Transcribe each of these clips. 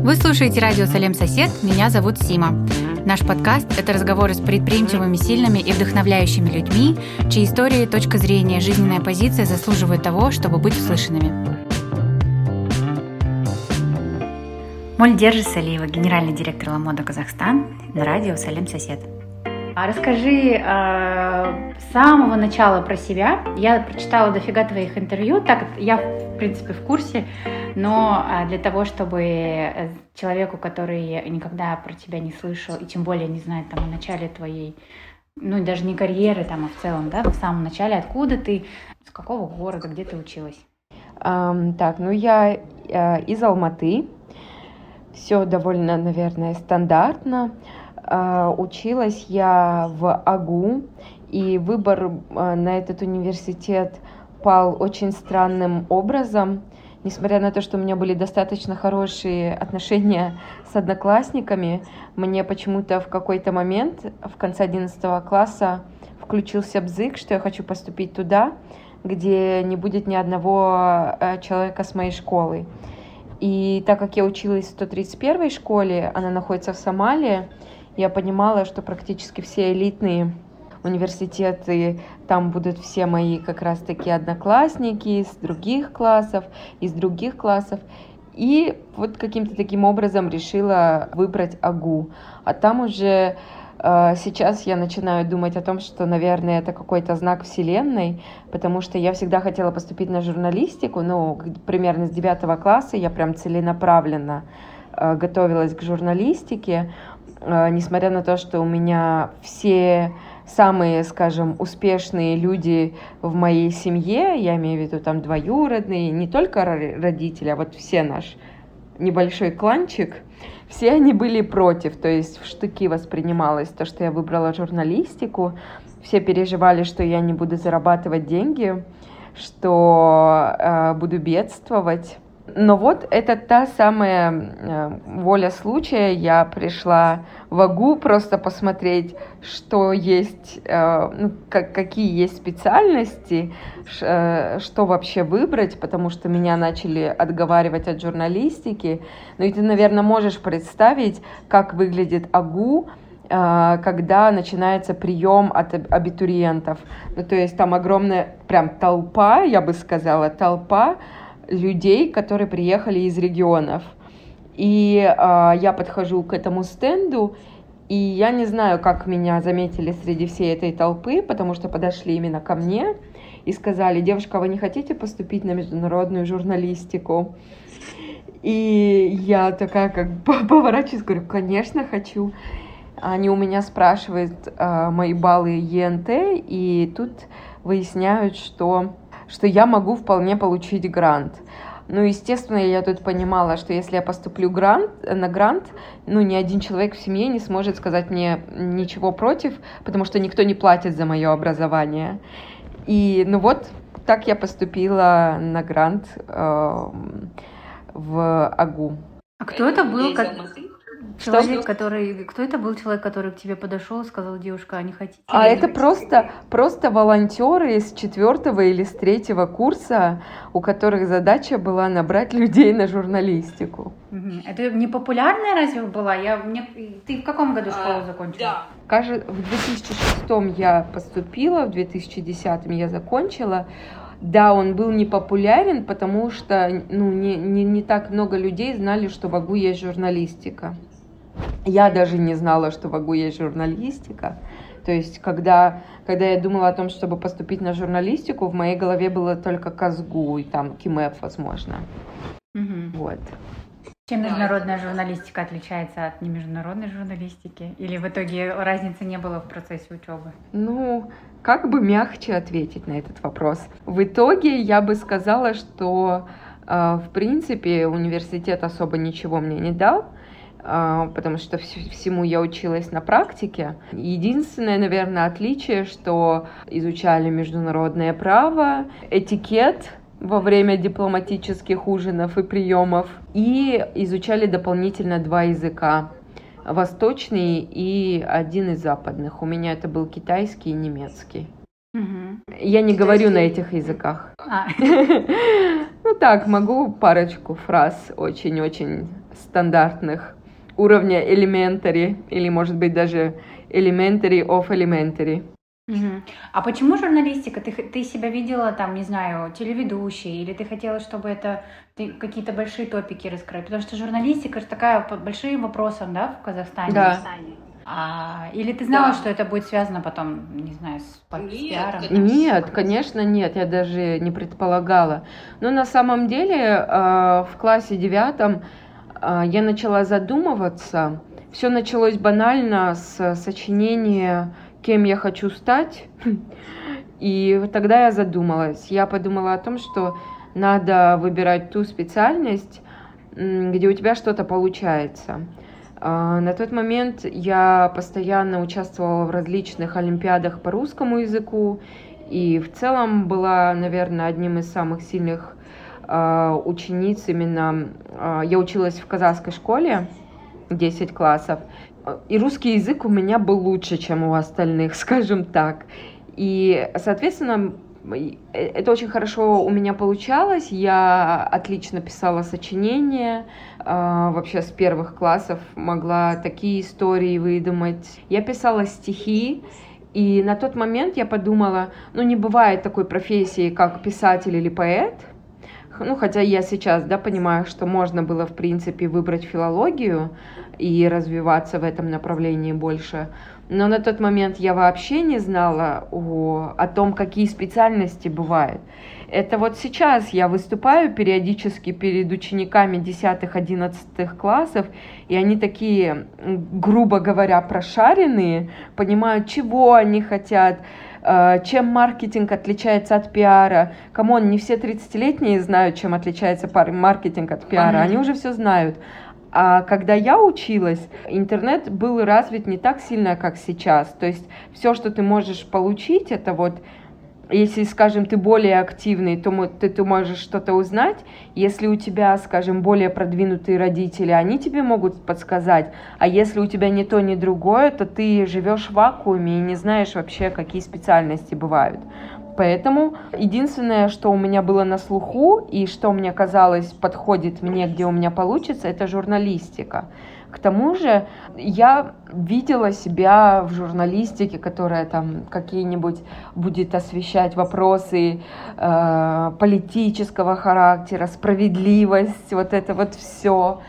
Вы слушаете радио «Салем Сосед», меня зовут Сима. Наш подкаст – это разговоры с предприимчивыми, сильными и вдохновляющими людьми, чьи истории, точка зрения, жизненная позиция заслуживают того, чтобы быть услышанными. Мольдержи Салиева, генеральный директор Ламода Казахстан, на радио «Салем Сосед». А расскажи э, с самого начала про себя. Я прочитала дофига твоих интервью, так я, в принципе, в курсе, но э, для того, чтобы э, человеку, который никогда про тебя не слышал, и тем более не знает там о начале твоей, ну, даже не карьеры там, а в целом, да, в самом начале, откуда ты, с какого города, где ты училась? Um, так, ну я э, из Алматы. Все довольно, наверное, стандартно. А, училась я в АГУ, и выбор а, на этот университет пал очень странным образом. Несмотря на то, что у меня были достаточно хорошие отношения с одноклассниками, мне почему-то в какой-то момент, в конце 11 класса, включился бзык, что я хочу поступить туда, где не будет ни одного а, человека с моей школы. И так как я училась в 131 школе, она находится в Сомалии, я понимала, что практически все элитные университеты, там будут все мои как раз таки одноклассники из других классов, из других классов. И вот каким-то таким образом решила выбрать АГУ. А там уже э, сейчас я начинаю думать о том, что, наверное, это какой-то знак Вселенной, потому что я всегда хотела поступить на журналистику, ну, примерно с девятого класса я прям целенаправленно э, готовилась к журналистике, несмотря на то, что у меня все самые, скажем, успешные люди в моей семье, я имею в виду там двоюродные, не только родители, а вот все наш небольшой кланчик, все они были против, то есть в штыки воспринималось то, что я выбрала журналистику, все переживали, что я не буду зарабатывать деньги, что э, буду бедствовать. Но вот это та самая э, воля случая. Я пришла в АГУ просто посмотреть, что есть, э, ну, как, какие есть специальности, э, что вообще выбрать, потому что меня начали отговаривать от журналистики. Ну и ты, наверное, можешь представить, как выглядит АГУ, когда начинается прием от абитуриентов. Ну, то есть там огромная прям толпа, я бы сказала, толпа людей, которые приехали из регионов. И э, я подхожу к этому стенду, и я не знаю, как меня заметили среди всей этой толпы, потому что подошли именно ко мне и сказали, девушка, вы не хотите поступить на международную журналистику? И я такая как поворачиваюсь, говорю, конечно, хочу. Они у меня спрашивают э, мои баллы ЕНТ, и тут выясняют, что что я могу вполне получить грант. Ну, естественно, я тут понимала, что если я поступлю грант, на грант, ну, ни один человек в семье не сможет сказать мне ничего против, потому что никто не платит за мое образование. И, ну вот, так я поступила на грант э, в АГУ. А кто это был? Как... Человек, который... Кто это был человек, который к тебе подошел и сказал, девушка, а не хотите? А это просто, просто волонтеры из четвертого или с третьего курса, у которых задача была набрать людей на журналистику. Это не популярная разве была? Я, мне... Ты в каком году школу а, закончила? Да. Кажется, в 2006 я поступила, в 2010 я закончила. Да, он был не популярен, потому что ну, не, не, не так много людей знали, что в АГУ есть журналистика. Я даже не знала, что в АГУ есть журналистика. То есть, когда, когда я думала о том, чтобы поступить на журналистику, в моей голове было только КАЗГУ и там КИМЭФ, возможно. Угу. Вот. Чем международная журналистика отличается от немеждународной журналистики? Или в итоге разницы не было в процессе учебы? Ну, как бы мягче ответить на этот вопрос? В итоге я бы сказала, что э, в принципе университет особо ничего мне не дал. А, потому что всему я училась на практике. Единственное, наверное, отличие, что изучали международное право, этикет во время дипломатических ужинов и приемов, и изучали дополнительно два языка восточный и один из западных. У меня это был китайский и немецкий. Угу. Я не говорю на этих языках. А. Ну так, могу парочку фраз очень-очень стандартных уровня elementary или, может быть, даже elementary of elementary. Угу. А почему журналистика? Ты, ты себя видела там, не знаю, телеведущей, или ты хотела, чтобы это ты какие-то большие топики раскрыть? Потому что журналистика же такая по большим вопросам, да, в Казахстане. Да. А, или ты знала, да. что это будет связано потом, не знаю, с, нет, с пиаром? Нет, конечно, нет, я даже не предполагала. Но на самом деле э, в классе девятом я начала задумываться. Все началось банально с сочинения «Кем я хочу стать». И тогда я задумалась. Я подумала о том, что надо выбирать ту специальность, где у тебя что-то получается. А, на тот момент я постоянно участвовала в различных олимпиадах по русскому языку и в целом была, наверное, одним из самых сильных а, учениц именно. А, я училась в казахской школе 10 классов, и русский язык у меня был лучше, чем у остальных, скажем так. И, соответственно, это очень хорошо у меня получалось. Я отлично писала сочинения. А, вообще с первых классов могла такие истории выдумать. Я писала стихи. И на тот момент я подумала, ну не бывает такой профессии, как писатель или поэт. Ну, хотя я сейчас, да, понимаю, что можно было, в принципе, выбрать филологию и развиваться в этом направлении больше. Но на тот момент я вообще не знала о, о том, какие специальности бывают. Это вот сейчас я выступаю периодически перед учениками 10-11 классов, и они такие, грубо говоря, прошаренные, понимают, чего они хотят, чем маркетинг отличается от пиара. Come on, не все 30-летние знают, чем отличается маркетинг от пиара, они уже все знают. А когда я училась, интернет был развит не так сильно, как сейчас. То есть все, что ты можешь получить, это вот если, скажем, ты более активный, то ты, ты можешь что-то узнать. Если у тебя, скажем, более продвинутые родители, они тебе могут подсказать. А если у тебя ни то, ни другое, то ты живешь в вакууме и не знаешь вообще, какие специальности бывают. Поэтому единственное, что у меня было на слуху и что мне казалось подходит мне, где у меня получится, это журналистика. К тому же я видела себя в журналистике, которая там какие-нибудь будет освещать вопросы э, политического характера, справедливость, вот это вот все.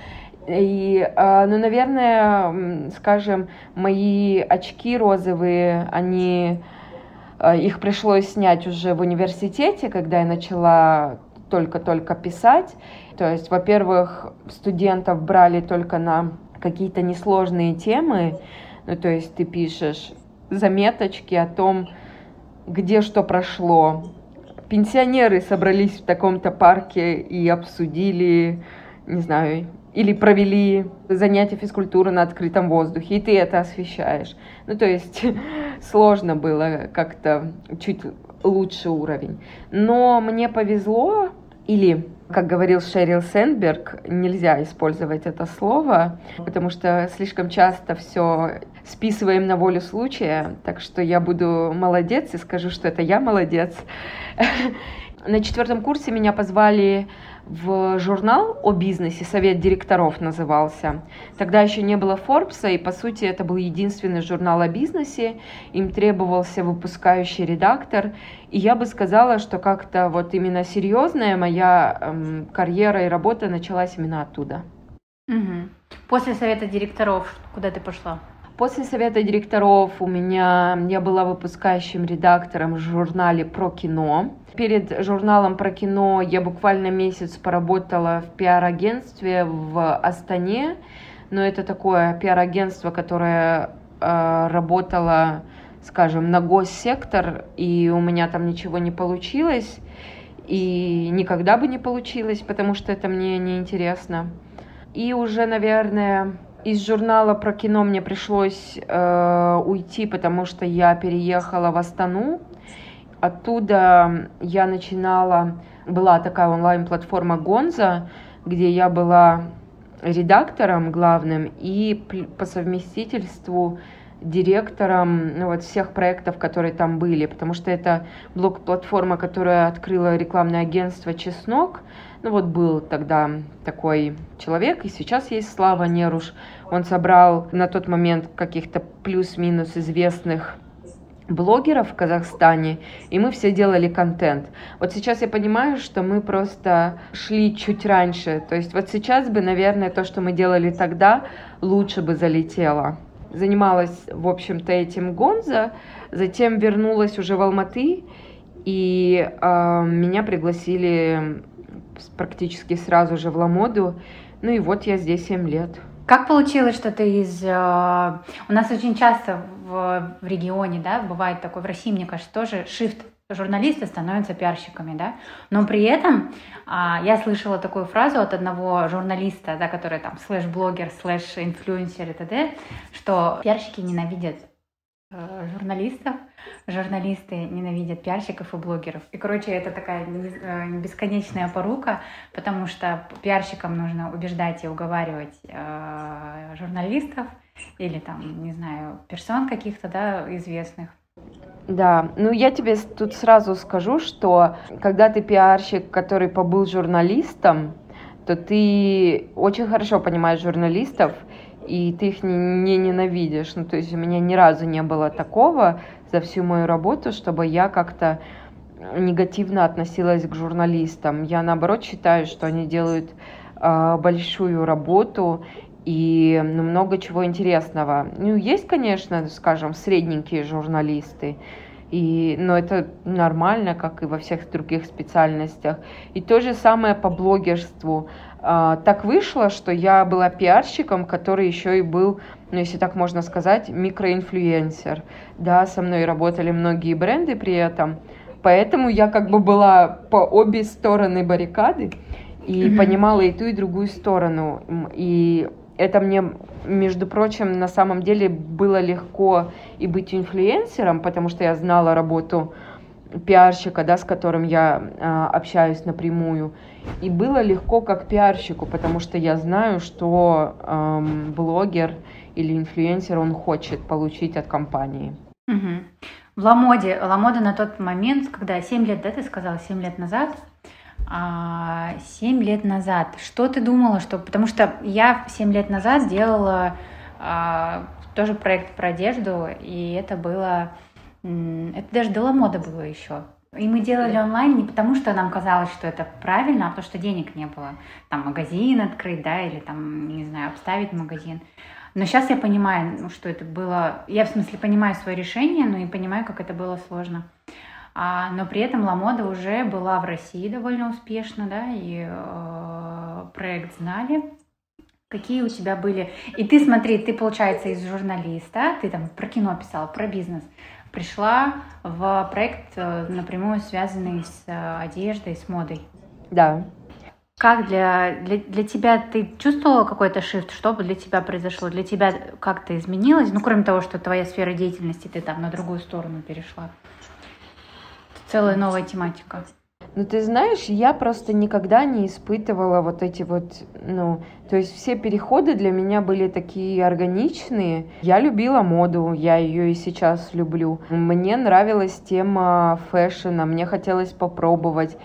И, э, ну, наверное, скажем, мои очки розовые, они Э, их пришлось снять уже в университете, когда я начала только-только писать. То есть, во-первых, студентов брали только на какие-то несложные темы. Ну, то есть ты пишешь заметочки о том, где что прошло. Пенсионеры собрались в таком-то парке и обсудили, не знаю, или провели занятия физкультуры на открытом воздухе, и ты это освещаешь. Ну, то есть сложно было как-то чуть лучше уровень. Но мне повезло, или, как говорил Шерил Сенберг, нельзя использовать это слово, потому что слишком часто все списываем на волю случая, так что я буду молодец и скажу, что это я молодец. На четвертом курсе меня позвали в журнал о бизнесе, совет директоров назывался. Тогда еще не было Форбса, и по сути это был единственный журнал о бизнесе. Им требовался выпускающий редактор. И я бы сказала, что как-то вот именно серьезная моя эм, карьера и работа началась именно оттуда. Угу. После совета директоров куда ты пошла? После совета директоров у меня я была выпускающим редактором в журнале про кино. Перед журналом про кино я буквально месяц поработала в пиар-агентстве в Астане. Но это такое пиар-агентство, которое э, работало, скажем, на госсектор, и у меня там ничего не получилось. И никогда бы не получилось, потому что это мне не интересно. И уже, наверное, из журнала про кино мне пришлось э, уйти, потому что я переехала в Астану. Оттуда я начинала, была такая онлайн-платформа Гонза, где я была редактором главным и по совместительству директором ну, вот, всех проектов, которые там были, потому что это блок-платформа, которая открыла рекламное агентство «Чеснок», Ну вот был тогда такой человек, и сейчас есть Слава Неруш. Он собрал на тот момент каких-то плюс-минус известных блогеров в Казахстане, и мы все делали контент. Вот сейчас я понимаю, что мы просто шли чуть раньше. То есть вот сейчас бы, наверное, то, что мы делали тогда, лучше бы залетело. Занималась, в общем-то, этим Гонза, затем вернулась уже в Алматы, и э, меня пригласили практически сразу же в Ламоду. Ну и вот я здесь 7 лет. Как получилось, что ты из... Э, у нас очень часто в, в регионе, да, бывает такой, в России, мне кажется, тоже shift журналисты становятся пиарщиками, да, но при этом а, я слышала такую фразу от одного журналиста, да, который там слэш-блогер, слэш-инфлюенсер и т.д., что пиарщики ненавидят журналистов, журналисты ненавидят пиарщиков и блогеров. И, короче, это такая э, бесконечная порука, потому что пиарщикам нужно убеждать и уговаривать э, журналистов или там, не знаю, персон каких-то, да, известных. Да, ну я тебе тут сразу скажу, что когда ты пиарщик, который побыл журналистом, то ты очень хорошо понимаешь журналистов, и ты их не, не ненавидишь. Ну, то есть у меня ни разу не было такого за всю мою работу, чтобы я как-то негативно относилась к журналистам. Я наоборот считаю, что они делают э, большую работу и ну, много чего интересного. Ну, есть, конечно, скажем, средненькие журналисты, и, но это нормально, как и во всех других специальностях. И то же самое по блогерству. А, так вышло, что я была пиарщиком, который еще и был, ну, если так можно сказать, микроинфлюенсер. Да, со мной работали многие бренды при этом. Поэтому я как бы была по обе стороны баррикады и mm-hmm. понимала и ту, и другую сторону. И это мне, между прочим, на самом деле было легко и быть инфлюенсером, потому что я знала работу пиарщика, да, с которым я э, общаюсь напрямую. И было легко как пиарщику, потому что я знаю, что э, блогер или инфлюенсер, он хочет получить от компании. Угу. В Ламоде, Ламода на тот момент, когда 7 лет, да, ты сказала, 7 лет назад, а, семь лет назад. Что ты думала, что... Потому что я семь лет назад делала а, тоже проект про одежду, и это было... Это даже до мода было еще. И мы делали онлайн не потому, что нам казалось, что это правильно, а потому что денег не было. Там магазин открыть, да, или там, не знаю, обставить магазин. Но сейчас я понимаю, ну, что это было... Я, в смысле, понимаю свое решение, но и понимаю, как это было сложно. А, но при этом Ламода уже была в России довольно успешно, да, и э, проект знали. Какие у тебя были... И ты, смотри, ты, получается, из журналиста, ты там про кино писала, про бизнес, пришла в проект э, напрямую связанный с э, одеждой, с модой. Да. Как для, для, для тебя, ты чувствовала какой-то шифт? Что бы для тебя произошло? Для тебя как-то изменилось? Ну, кроме того, что твоя сфера деятельности, ты там на другую сторону перешла целая новая тематика. Ну, ты знаешь, я просто никогда не испытывала вот эти вот, ну, то есть все переходы для меня были такие органичные. Я любила моду, я ее и сейчас люблю. Мне нравилась тема фэшена, мне хотелось попробовать.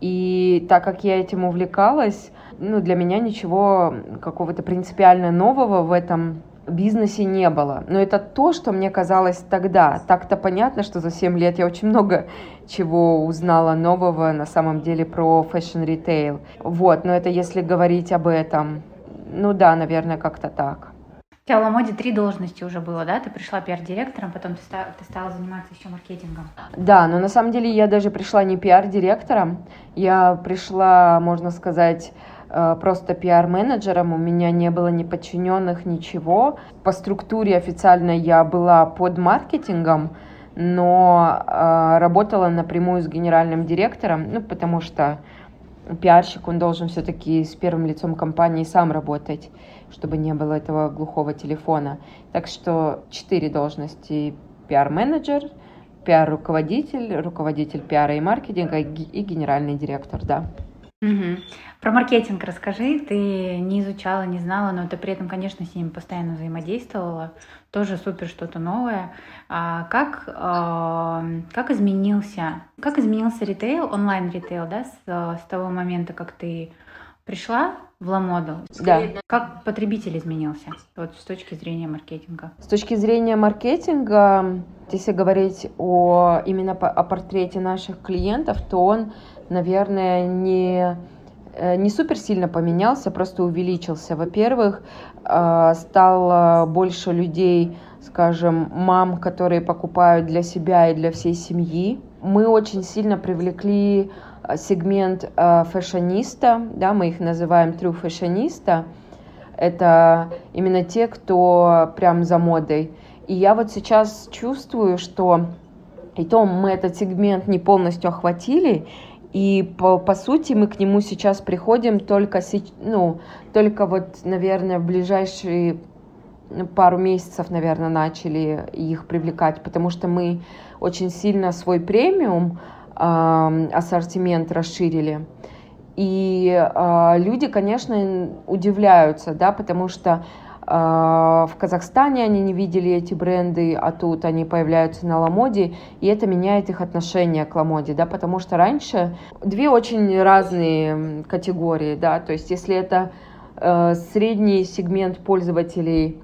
И так как я этим увлекалась, ну, для меня ничего какого-то принципиально нового в этом бизнесе не было. Но это то, что мне казалось тогда. Так-то понятно, что за 7 лет я очень много чего узнала нового на самом деле про retail. Вот, но это если говорить об этом. Ну да, наверное, как-то так. У тебя в Ламоде три должности уже было, да? Ты пришла пиар-директором, потом ты, стала, ты стала заниматься еще маркетингом. Да, но на самом деле я даже пришла не пиар-директором, я пришла, можно сказать, просто пиар-менеджером, у меня не было ни подчиненных, ничего. По структуре официально я была под маркетингом, но э, работала напрямую с генеральным директором, ну, потому что пиарщик, он должен все-таки с первым лицом компании сам работать, чтобы не было этого глухого телефона. Так что четыре должности пиар-менеджер, пиар-руководитель, руководитель пиара и маркетинга и генеральный директор, да. Угу. Про маркетинг расскажи. Ты не изучала, не знала, но ты при этом, конечно, с ними постоянно взаимодействовала. Тоже супер что-то новое. А как, как изменился, как изменился ритейл, онлайн-ритейл, да, с, с того момента, как ты пришла в Ламоду? Да. Как потребитель изменился вот с точки зрения маркетинга? С точки зрения маркетинга, если говорить о именно о портрете наших клиентов, то он, наверное, не не супер сильно поменялся, просто увеличился. Во-первых, э, стало больше людей, скажем, мам, которые покупают для себя и для всей семьи. Мы очень сильно привлекли Э, сегмент э, фэшониста, да, мы их называем true фэшониста, это именно те, кто прям за модой. И я вот сейчас чувствую, что и то мы этот сегмент не полностью охватили, и по, по сути мы к нему сейчас приходим только, ну, только вот, наверное, в ближайшие пару месяцев, наверное, начали их привлекать, потому что мы очень сильно свой премиум ассортимент расширили. И э, люди, конечно, удивляются, да, потому что э, в Казахстане они не видели эти бренды, а тут они появляются на Ламоде, и это меняет их отношение к Ламоде, да, потому что раньше две очень разные категории, да, то есть если это э, средний сегмент пользователей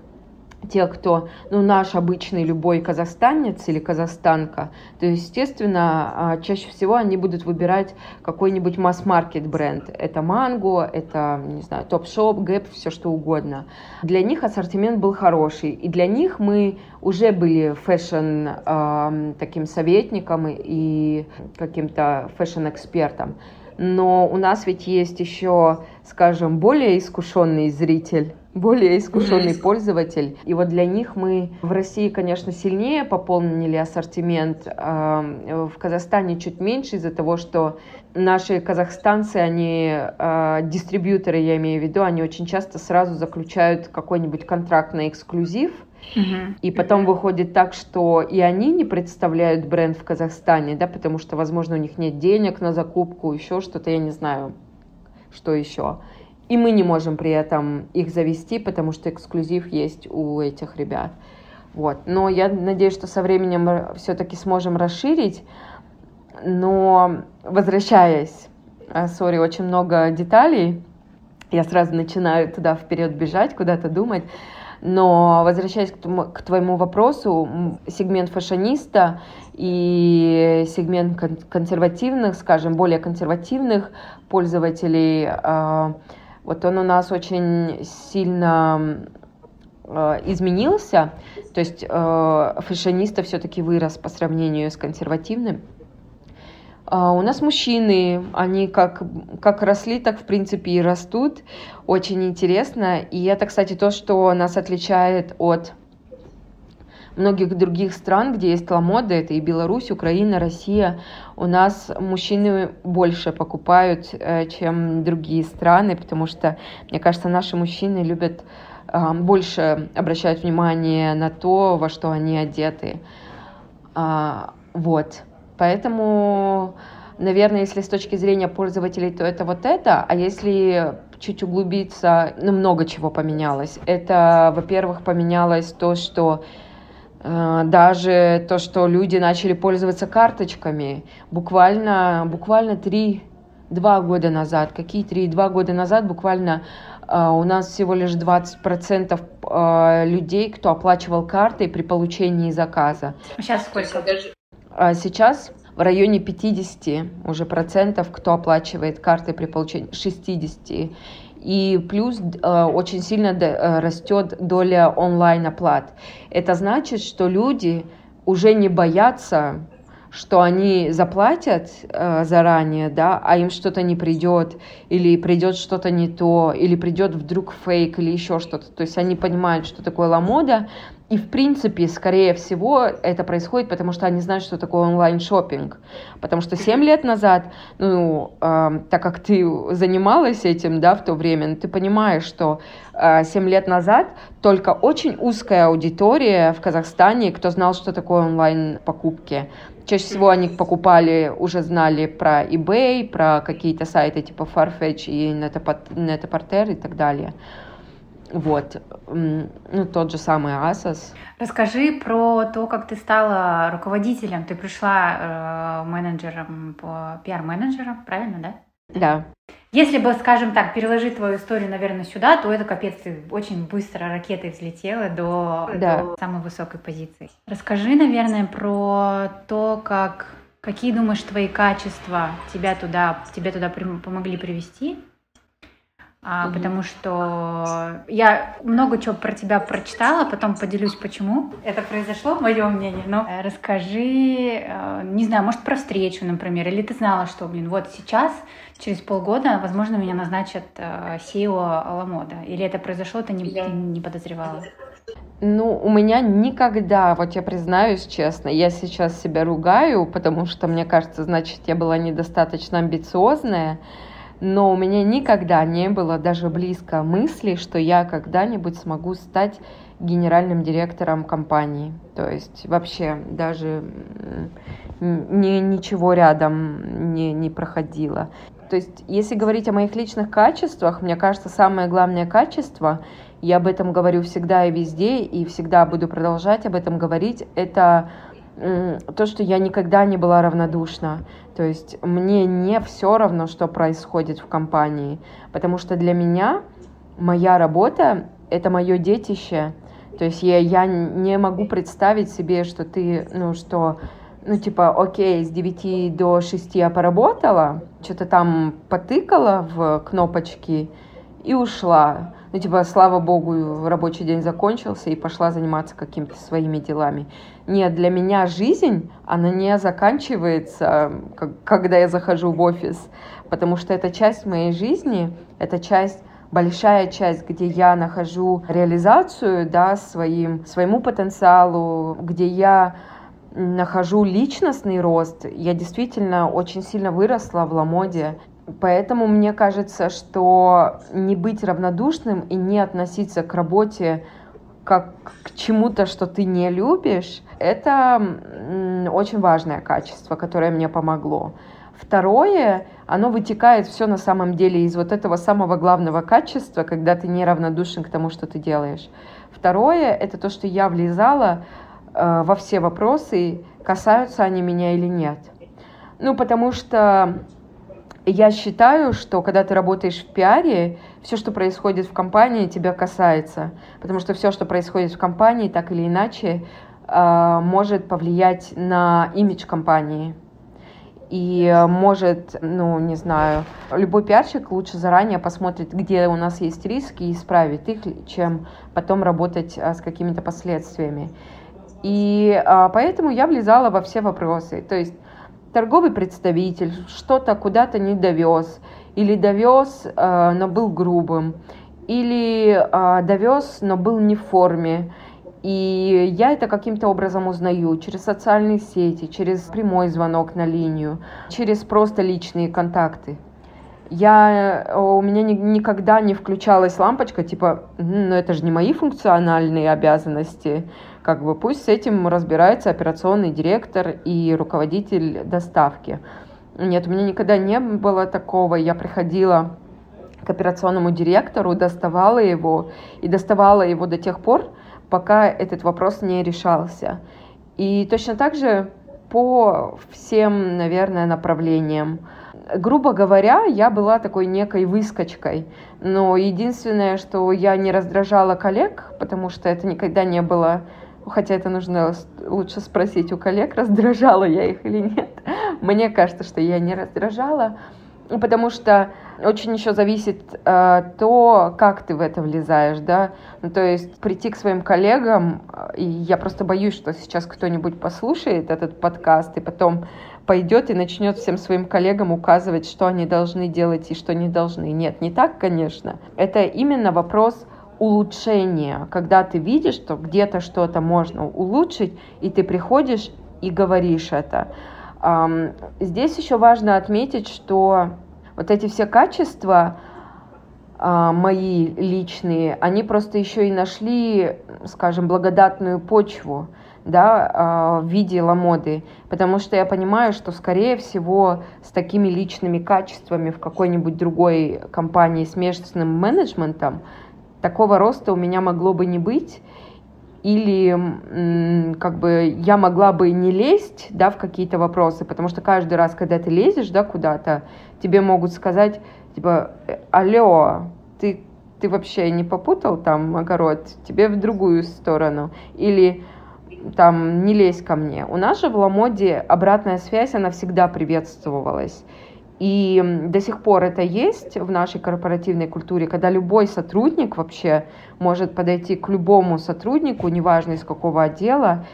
те, кто, ну, наш обычный любой казахстанец или казахстанка, то, естественно, а, чаще всего они будут выбирать какой-нибудь масс-маркет бренд. Это Mango, это, не знаю, Topshop, Gap, все что угодно. Для них ассортимент был хороший, и для них мы уже были fashion э, таким советником и каким-то fashion-экспертом. Но у нас ведь есть еще, скажем, более искушенный зритель, более искушенный mm-hmm. пользователь. И вот для них мы в России, конечно, сильнее пополнили ассортимент, а в Казахстане чуть меньше из-за того, что наши казахстанцы, они э, дистрибьюторы, я имею в виду, они очень часто сразу заключают какой-нибудь контракт на эксклюзив, И потом выходит так, что и они не представляют бренд в Казахстане, да, потому что, возможно, у них нет денег на закупку, еще что-то, я не знаю, что еще. И мы не можем при этом их завести, потому что эксклюзив есть у этих ребят. Вот. Но я надеюсь, что со временем все-таки сможем расширить. Но возвращаясь, а, сори, очень много деталей, я сразу начинаю туда вперед бежать, куда-то думать. Но возвращаясь к твоему вопросу, сегмент фашониста и сегмент консервативных, скажем, более консервативных пользователей а, вот он у нас очень сильно э, изменился, то есть э, фэшониста все-таки вырос по сравнению с консервативным. А у нас мужчины, они как, как росли, так в принципе и растут. Очень интересно. И это, кстати, то, что нас отличает от многих других стран, где есть ламода, это и Беларусь, Украина, Россия, у нас мужчины больше покупают, э, чем другие страны, потому что, мне кажется, наши мужчины любят э, больше обращать внимание на то, во что они одеты. А, вот. Поэтому, наверное, если с точки зрения пользователей, то это вот это, а если чуть углубиться, ну, много чего поменялось. Это, во-первых, поменялось то, что Э, даже то, что люди начали пользоваться карточками, буквально, буквально три, два года назад, какие три, два года назад буквально э, у нас всего лишь 20% э, людей, кто оплачивал картой при получении заказа. Сейчас сколько? А сейчас в районе 50 уже процентов, кто оплачивает картой при получении 60. И плюс э, очень сильно э, растет доля онлайн-оплат. Это значит, что люди уже не боятся что они заплатят э, заранее, да, а им что-то не придет, или придет что-то не то, или придет вдруг фейк, или еще что-то. То есть они понимают, что такое ламода, И, в принципе, скорее всего, это происходит, потому что они знают, что такое онлайн-шоппинг. Потому что 7 лет назад, ну, э, так как ты занималась этим, да, в то время, ну, ты понимаешь, что э, 7 лет назад только очень узкая аудитория в Казахстане, кто знал, что такое онлайн-покупки. Чаще всего они покупали, уже знали про eBay, про какие-то сайты типа Farfetch и Net-a-Porter и так далее. Вот, ну, тот же самый Asos. Расскажи про то, как ты стала руководителем. Ты пришла э, менеджером, по пиар-менеджером, правильно, да? Да. Если бы, скажем так, переложить твою историю, наверное, сюда, то это капец, ты очень быстро ракетой взлетела до, да. до самой высокой позиции. Расскажи, наверное, про то, как какие думаешь твои качества тебя туда, тебя туда помогли привести, а, угу. потому что я много чего про тебя прочитала, потом поделюсь, почему это произошло, мое мнение. Но э, расскажи, э, не знаю, может про встречу, например, или ты знала, что, блин, вот сейчас, через полгода, возможно, меня назначат SEO э, Аламода, или это произошло, ты не, ты не подозревала? Ну, у меня никогда, вот я признаюсь честно, я сейчас себя ругаю, потому что, мне кажется, значит, я была недостаточно амбициозная, но у меня никогда не было даже близко мысли, что я когда-нибудь смогу стать генеральным директором компании. То есть вообще даже ни, ничего рядом не, не проходило. То есть если говорить о моих личных качествах, мне кажется, самое главное качество, я об этом говорю всегда и везде, и всегда буду продолжать об этом говорить, это то, что я никогда не была равнодушна. То есть мне не все равно, что происходит в компании, потому что для меня моя работа — это мое детище. То есть я, я не могу представить себе, что ты, ну, что, ну, типа, окей, с 9 до 6 я поработала, что-то там потыкала в кнопочки и ушла ну, типа, слава богу, рабочий день закончился и пошла заниматься какими-то своими делами. Нет, для меня жизнь, она не заканчивается, когда я захожу в офис, потому что это часть моей жизни, это часть большая часть, где я нахожу реализацию да, своим, своему потенциалу, где я нахожу личностный рост. Я действительно очень сильно выросла в Ламоде. Поэтому мне кажется, что не быть равнодушным и не относиться к работе как к чему-то, что ты не любишь, это очень важное качество, которое мне помогло. Второе, оно вытекает все на самом деле из вот этого самого главного качества, когда ты не равнодушен к тому, что ты делаешь. Второе, это то, что я влезала э, во все вопросы, касаются они меня или нет. Ну, потому что я считаю, что когда ты работаешь в пиаре, все, что происходит в компании, тебя касается. Потому что все, что происходит в компании, так или иначе, а, может повлиять на имидж компании. И может, ну, не знаю, любой пиарщик лучше заранее посмотрит, где у нас есть риски и исправит их, чем потом работать а, с какими-то последствиями. И а, поэтому я влезала во все вопросы. То есть торговый представитель что-то куда-то не довез, или довез, э, но был грубым, или э, довез, но был не в форме. И я это каким-то образом узнаю через социальные сети, через прямой звонок на линию, через просто личные контакты. Я, у меня ни, никогда не включалась лампочка, типа, ну это же не мои функциональные обязанности, как бы пусть с этим разбирается операционный директор и руководитель доставки. Нет, у меня никогда не было такого. Я приходила к операционному директору, доставала его и доставала его до тех пор, пока этот вопрос не решался. И точно так же по всем, наверное, направлениям. Грубо говоря, я была такой некой выскочкой. Но единственное, что я не раздражала коллег, потому что это никогда не было хотя это нужно лучше спросить у коллег, раздражала я их или нет. Мне кажется, что я не раздражала, потому что очень еще зависит э, то, как ты в это влезаешь, да. Ну, то есть прийти к своим коллегам, и я просто боюсь, что сейчас кто-нибудь послушает этот подкаст и потом пойдет и начнет всем своим коллегам указывать, что они должны делать и что не должны. Нет, не так, конечно. Это именно вопрос улучшения, когда ты видишь, что где-то что-то можно улучшить, и ты приходишь и говоришь это. Здесь еще важно отметить, что вот эти все качества а, мои личные, они просто еще и нашли, скажем, благодатную почву да, а, в виде ламоды, потому что я понимаю, что, скорее всего, с такими личными качествами в какой-нибудь другой компании с местным менеджментом такого роста у меня могло бы не быть, или как бы я могла бы не лезть, да, в какие-то вопросы, потому что каждый раз, когда ты лезешь, да, куда-то, тебе могут сказать, типа, алло, ты, ты вообще не попутал там огород, тебе в другую сторону, или там не лезь ко мне. У нас же в Ламоде обратная связь, она всегда приветствовалась. И до сих пор это есть в нашей корпоративной культуре, когда любой сотрудник вообще может подойти к любому сотруднику, неважно из какого отдела,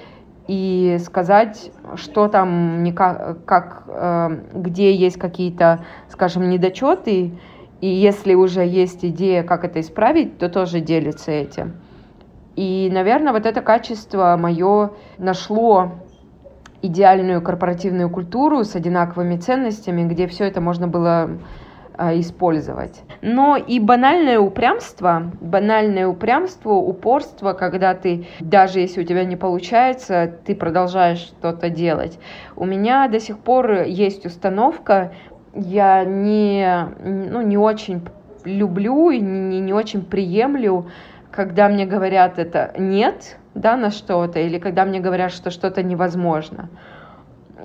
и сказать, что там, как, как, э, где есть какие-то, скажем, недочеты, и если уже есть идея, как это исправить, то тоже делится этим. И, наверное, вот это качество мое нашло идеальную корпоративную культуру с одинаковыми ценностями, где все это можно было а, использовать. Но и банальное упрямство, банальное упрямство, упорство, когда ты, даже если у тебя не получается, ты продолжаешь что-то делать. У меня до сих пор есть установка, я не, ну, не очень люблю и не, не очень приемлю, когда мне говорят это нет, да, на что-то, или когда мне говорят, что что-то невозможно.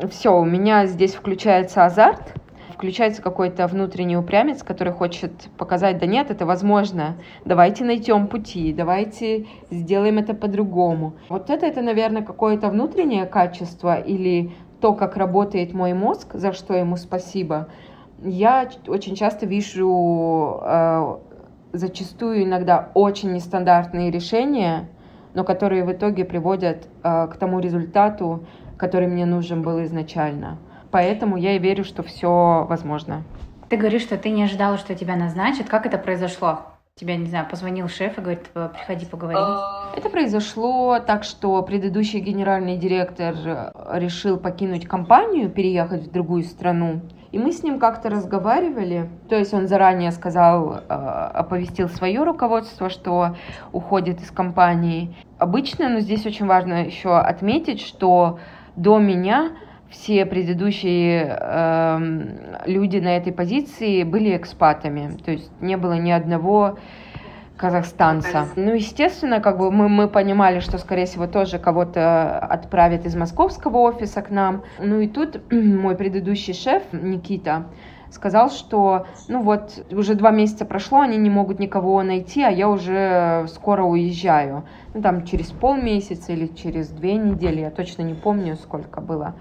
Все, у меня здесь включается азарт, включается какой-то внутренний упрямец, который хочет показать, да нет, это возможно, давайте найдем пути, давайте сделаем это по-другому. Вот это, это, наверное, какое-то внутреннее качество или то, как работает мой мозг, за что ему спасибо. Я очень часто вижу э, зачастую иногда очень нестандартные решения, но которые в итоге приводят э, к тому результату, который мне нужен был изначально. Поэтому я и верю, что все возможно. Ты говоришь, что ты не ожидала, что тебя назначат. Как это произошло? Тебя, не знаю, позвонил шеф и говорит, приходи поговорим. Это произошло так, что предыдущий генеральный директор решил покинуть компанию, переехать в другую страну. И мы с ним как-то разговаривали, то есть он заранее сказал, э, оповестил свое руководство, что уходит из компании. Обычно, но здесь очень важно еще отметить, что до меня все предыдущие э, люди на этой позиции были экспатами, то есть не было ни одного казахстанца. Ну, естественно, как бы мы, мы понимали, что, скорее всего, тоже кого-то отправят из московского офиса к нам. Ну и тут мой предыдущий шеф, Никита, сказал, что, ну вот, уже два месяца прошло, они не могут никого найти, а я уже скоро уезжаю. Ну, там, через полмесяца или через две недели, я точно не помню, сколько было.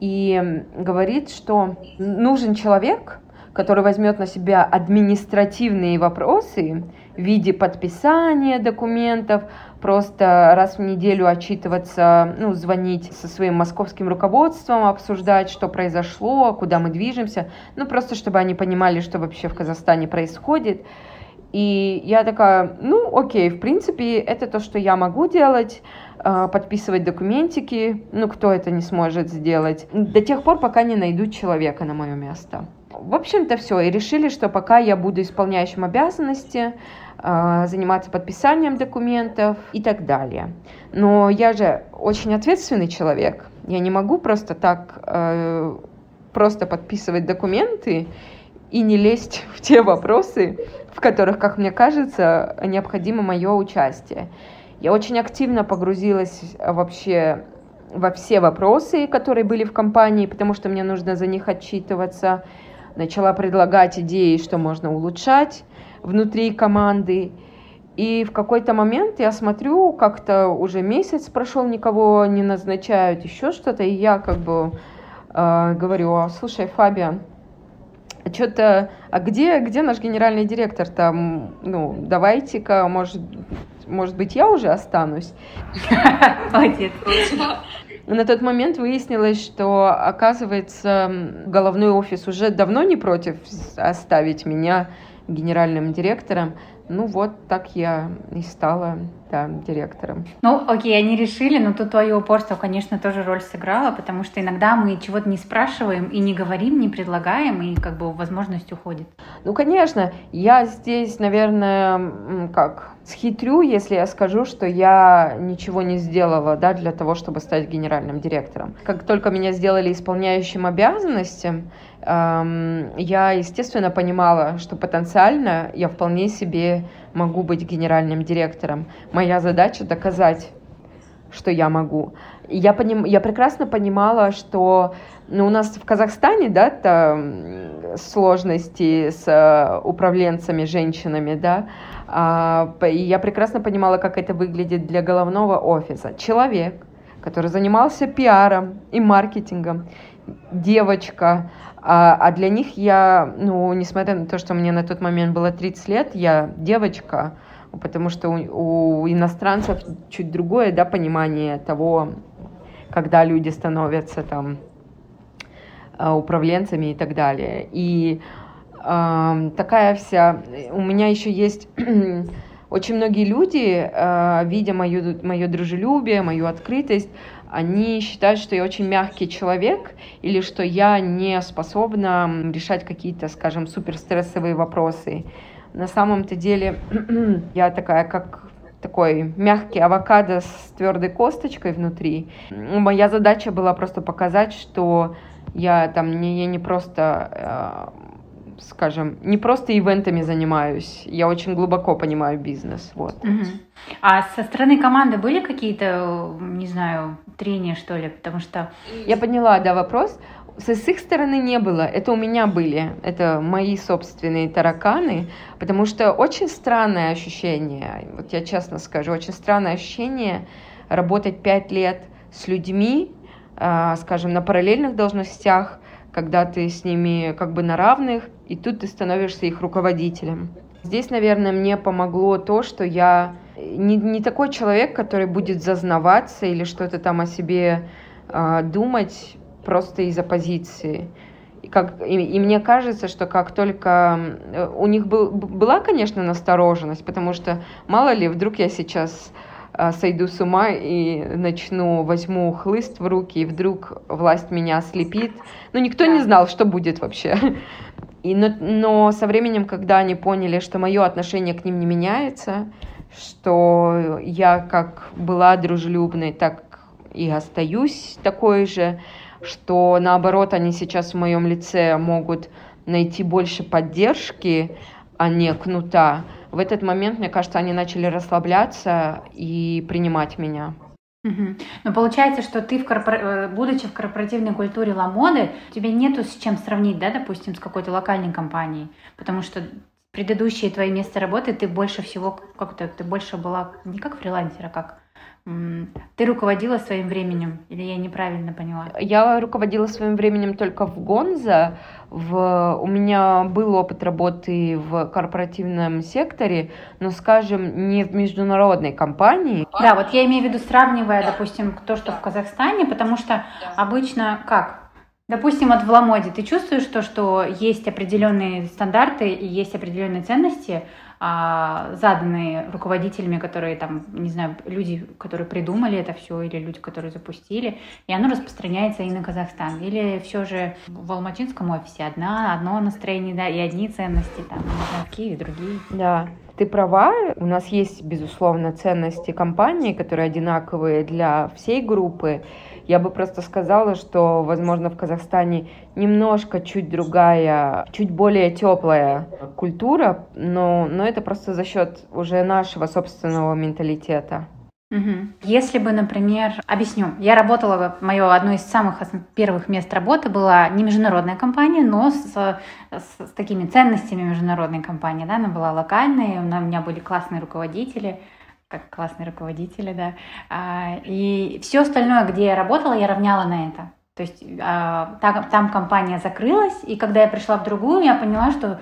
И говорит, что нужен человек, который возьмет на себя административные вопросы в виде подписания документов, просто раз в неделю отчитываться, ну, звонить со своим московским руководством, обсуждать, что произошло, куда мы движемся, ну, просто чтобы они понимали, что вообще в Казахстане происходит. И я такая, ну, окей, в принципе, это то, что я могу делать, а, подписывать документики, ну, кто это не сможет сделать, до тех пор, пока не найдут человека на мое место. В общем-то, все. И решили, что пока я буду исполняющим обязанности, заниматься подписанием документов и так далее. Но я же очень ответственный человек. Я не могу просто так э, просто подписывать документы и не лезть в те вопросы, в которых, как мне кажется, необходимо мое участие. Я очень активно погрузилась вообще во все вопросы, которые были в компании, потому что мне нужно за них отчитываться начала предлагать идеи, что можно улучшать внутри команды. И в какой-то момент я смотрю, как-то уже месяц прошел, никого не назначают, еще что-то, и я как бы э, говорю, «А, слушай, Фабиан, что-то, а где, где наш генеральный директор там, ну, давайте-ка, может, может быть, я уже останусь? Молодец. На тот момент выяснилось, что, оказывается, головной офис уже давно не против оставить меня генеральным директором, Ну вот так я и стала да, директором. Ну, окей, они решили, но тут твое упорство, конечно, тоже роль сыграло, потому что иногда мы чего-то не спрашиваем и не говорим, не предлагаем, и как бы возможность уходит. Ну, конечно, я здесь, наверное, как схитрю, если я скажу, что я ничего не сделала, да, для того, чтобы стать генеральным директором. Как только меня сделали исполняющим обязанности, я, естественно, понимала, что потенциально я вполне себе могу быть генеральным директором. Моя задача доказать, что я могу. Я, поним, я прекрасно понимала, что ну, у нас в Казахстане, да, это сложности с э, управленцами, женщинами, да, а, и я прекрасно понимала, как это выглядит для головного офиса. Человек, который занимался пиаром и маркетингом, девочка, а, а для них я, ну, несмотря на то, что мне на тот момент было 30 лет, я девочка, потому что у, у иностранцев чуть другое, да, понимание того, когда люди становятся там а, управленцами и так далее. И э, такая вся... У меня еще есть очень многие люди, э, видя мою, мое дружелюбие, мою открытость, они считают, что я очень мягкий человек или что я не способна решать какие-то, скажем, суперстрессовые вопросы. На самом-то деле я такая, как такой мягкий авокадо с твердой косточкой внутри. Моя задача была просто показать, что я там не, я не просто э, скажем, не просто ивентами занимаюсь, я очень глубоко понимаю бизнес. Вот. Угу. А со стороны команды были какие-то, не знаю, трения, что ли? Потому что... Я поняла, да, вопрос. С их стороны не было, это у меня были, это мои собственные тараканы, потому что очень странное ощущение, вот я честно скажу, очень странное ощущение работать пять лет с людьми, а, скажем, на параллельных должностях, когда ты с ними как бы на равных, и тут ты становишься их руководителем. Здесь, наверное, мне помогло то, что я не, не такой человек, который будет зазнаваться или что-то там о себе э, думать просто из-за позиции. И, как, и, и мне кажется, что как только у них был, была, конечно, настороженность, потому что мало ли, вдруг я сейчас сойду с ума и начну, возьму хлыст в руки, и вдруг власть меня ослепит. Но никто не знал, что будет вообще. И, но, но со временем, когда они поняли, что мое отношение к ним не меняется, что я как была дружелюбной, так и остаюсь такой же, что наоборот они сейчас в моем лице могут найти больше поддержки, а не кнута, в этот момент, мне кажется, они начали расслабляться и принимать меня. Угу. Но получается, что ты, в корпор... Э, будучи в корпоративной культуре Ламоды, тебе нету с чем сравнить, да, допустим, с какой-то локальной компанией, потому что предыдущие твои места работы ты больше всего как-то ты больше была не как фрилансер, а как ты руководила своим временем, или я неправильно поняла? Я руководила своим временем только в Гонза. В... У меня был опыт работы в корпоративном секторе, но, скажем, не в международной компании. Да, вот я имею в виду, сравнивая, допустим, то, что в Казахстане, потому что обычно как? Допустим, вот в Ламоде ты чувствуешь то, что есть определенные стандарты и есть определенные ценности, заданные руководителями, которые там, не знаю, люди, которые придумали это все, или люди, которые запустили, и оно распространяется и на Казахстан. Или все же в Алматинском офисе одна, одно настроение, да, и одни ценности, там, в Киеве другие. Да, ты права, у нас есть, безусловно, ценности компании, которые одинаковые для всей группы, я бы просто сказала, что, возможно, в Казахстане немножко чуть другая, чуть более теплая культура, но, но это просто за счет уже нашего собственного менталитета. Если бы, например, объясню, я работала, мое одно из самых первых мест работы была не международная компания, но с, с, с такими ценностями международной компании, да, она была локальной, у меня были классные руководители, как классные руководители, да. А, и все остальное, где я работала, я равняла на это. То есть а, там, там компания закрылась, и когда я пришла в другую, я поняла, что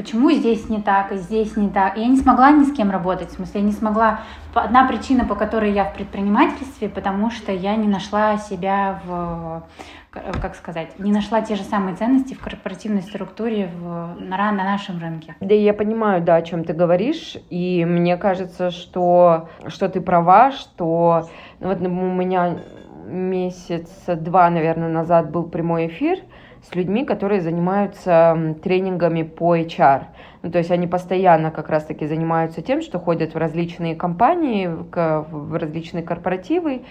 почему здесь не так, и здесь не так. Я не смогла ни с кем работать, в смысле, я не смогла. Одна причина, по которой я в предпринимательстве, потому что я не нашла себя в как сказать, не нашла те же самые ценности в корпоративной структуре в, на, на нашем рынке. Да, я понимаю, да, о чем ты говоришь, и мне кажется, что, что ты права, что ну, вот у меня месяца два, наверное, назад был прямой эфир с людьми, которые занимаются тренингами по HR. Ну, то есть они постоянно как раз-таки занимаются тем, что ходят в различные компании, в различные корпоративы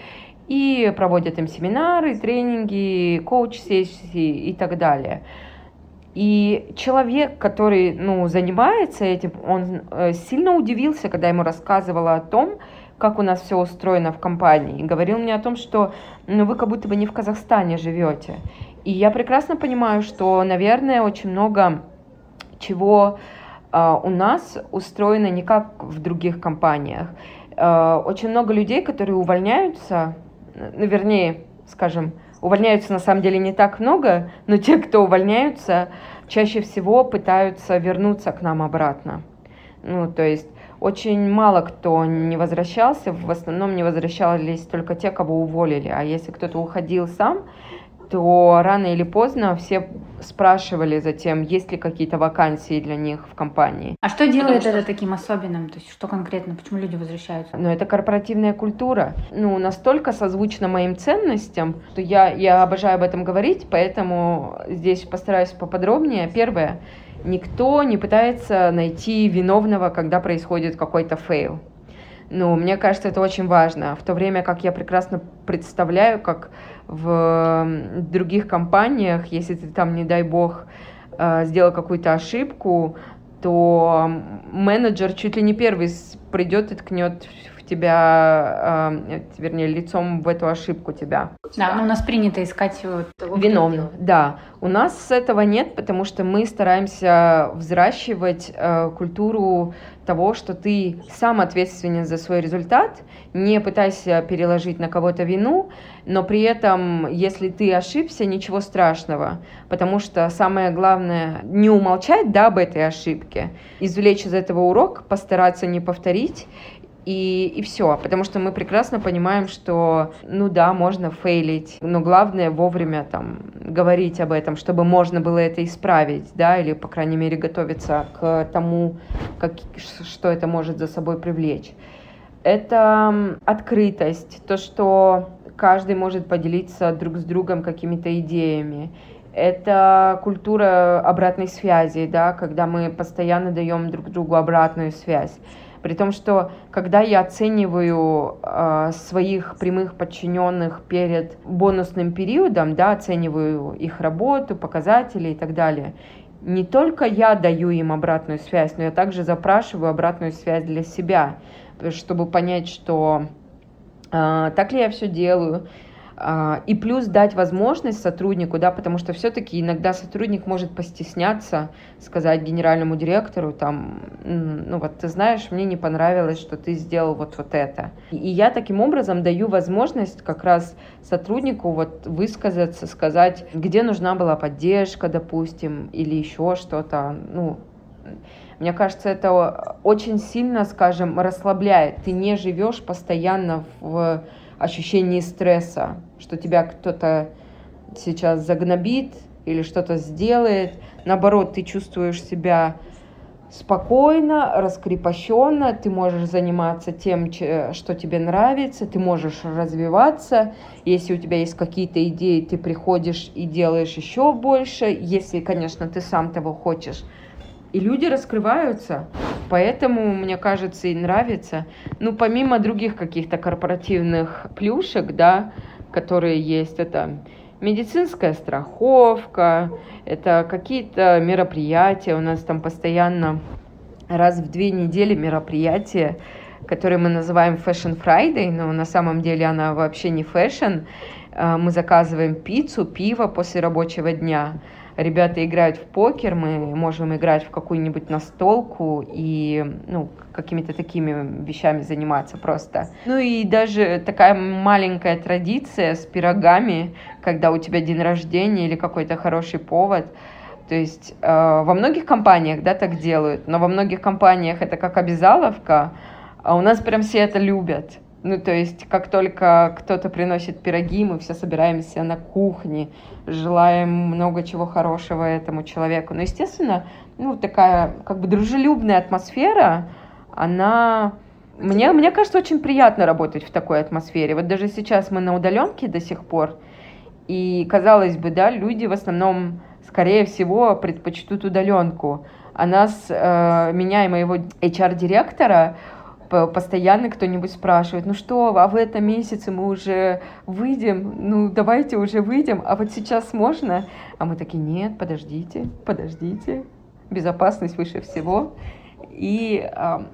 и проводят им семинары, тренинги, коуч-сессии и так далее. И человек, который ну, занимается этим, он э, сильно удивился, когда ему рассказывала о том, как у нас все устроено в компании. И говорил мне о том, что ну, вы как будто бы не в Казахстане живете. И я прекрасно понимаю, что, наверное, очень много чего э, у нас устроено не как в других компаниях. Э, очень много людей, которые увольняются ну, вернее, скажем, увольняются на самом деле не так много, но те, кто увольняются, чаще всего пытаются вернуться к нам обратно. Ну, то есть очень мало кто не возвращался, в основном не возвращались только те, кого уволили. А если кто-то уходил сам, то рано или поздно все спрашивали затем, есть ли какие-то вакансии для них в компании. А что делает что... это таким особенным? То есть что конкретно? Почему люди возвращаются? Ну, это корпоративная культура. Ну, настолько созвучно моим ценностям, что я, я обожаю об этом говорить, поэтому здесь постараюсь поподробнее. Первое. Никто не пытается найти виновного, когда происходит какой-то fail. Ну, мне кажется, это очень важно. В то время как я прекрасно представляю, как в других компаниях, если ты там, не дай бог, э, сделал какую-то ошибку, то менеджер чуть ли не первый придет и ткнет тебя, э, вернее, лицом в эту ошибку тебя. Да, но у нас принято искать вот виновных. Да, у нас этого нет, потому что мы стараемся взращивать э, культуру того, что ты сам ответственен за свой результат, не пытайся переложить на кого-то вину, но при этом, если ты ошибся, ничего страшного, потому что самое главное не умолчать да, об этой ошибке, извлечь из этого урок, постараться не повторить и, и все, потому что мы прекрасно понимаем, что, ну да, можно фейлить, но главное вовремя там говорить об этом, чтобы можно было это исправить, да, или, по крайней мере, готовиться к тому, как, что это может за собой привлечь. Это открытость, то, что каждый может поделиться друг с другом какими-то идеями. Это культура обратной связи, да, когда мы постоянно даем друг другу обратную связь. При том, что когда я оцениваю э, своих прямых подчиненных перед бонусным периодом, да, оцениваю их работу, показатели и так далее, не только я даю им обратную связь, но я также запрашиваю обратную связь для себя, чтобы понять, что э, так ли я все делаю, и плюс дать возможность сотруднику, да, потому что все-таки иногда сотрудник может постесняться сказать генеральному директору, там, ну вот ты знаешь, мне не понравилось, что ты сделал вот, вот это. И я таким образом даю возможность как раз сотруднику вот высказаться, сказать, где нужна была поддержка, допустим, или еще что-то, ну, мне кажется, это очень сильно, скажем, расслабляет. Ты не живешь постоянно в ощущении стресса, что тебя кто-то сейчас загнобит или что-то сделает. Наоборот, ты чувствуешь себя спокойно, раскрепощенно, ты можешь заниматься тем, что тебе нравится, ты можешь развиваться. Если у тебя есть какие-то идеи, ты приходишь и делаешь еще больше, если, конечно, ты сам того хочешь. И люди раскрываются, поэтому, мне кажется, и нравится. Ну, помимо других каких-то корпоративных плюшек, да, которые есть, это медицинская страховка, это какие-то мероприятия, у нас там постоянно раз в две недели мероприятия, которые мы называем Fashion Friday, но на самом деле она вообще не fashion. А, мы заказываем пиццу, пиво после рабочего дня, ребята играют в покер, мы можем играть в какую-нибудь настолку и ну, какими-то такими вещами заниматься просто. Ну и даже такая маленькая традиция с пирогами, когда у тебя день рождения или какой-то хороший повод, То есть э, во многих компаниях, да, так делают, но во многих компаниях это как обязаловка, а у нас прям все это любят. Ну, то есть, как только кто-то приносит пироги, мы все собираемся на кухне, желаем много чего хорошего этому человеку. Но, естественно, ну, такая как бы дружелюбная атмосфера, она... Мне, мне кажется, очень приятно работать в такой атмосфере. Вот даже сейчас мы на удаленке до сих пор, и, казалось бы, да, люди в основном, скорее всего, предпочтут удаленку. А нас, э, меня и моего HR-директора, постоянно кто-нибудь спрашивает, ну что, а в этом месяце мы уже выйдем, ну давайте уже выйдем, а вот сейчас можно? А мы такие, нет, подождите, подождите, безопасность выше всего. И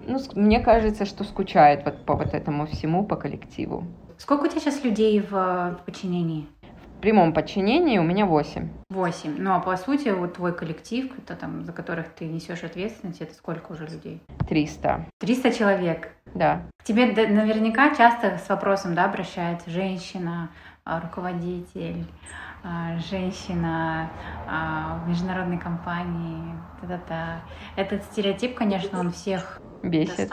ну, мне кажется, что скучает вот по вот этому всему, по коллективу. Сколько у тебя сейчас людей в подчинении? В прямом подчинении у меня 8. 8. Ну а по сути, вот твой коллектив, это там, за которых ты несешь ответственность, это сколько уже людей? 300. 300 человек? Да. К тебе наверняка часто с вопросом да, обращается женщина, а, руководитель, а, женщина а, в международной компании. Та-та-та. Этот стереотип, конечно, он всех бесит.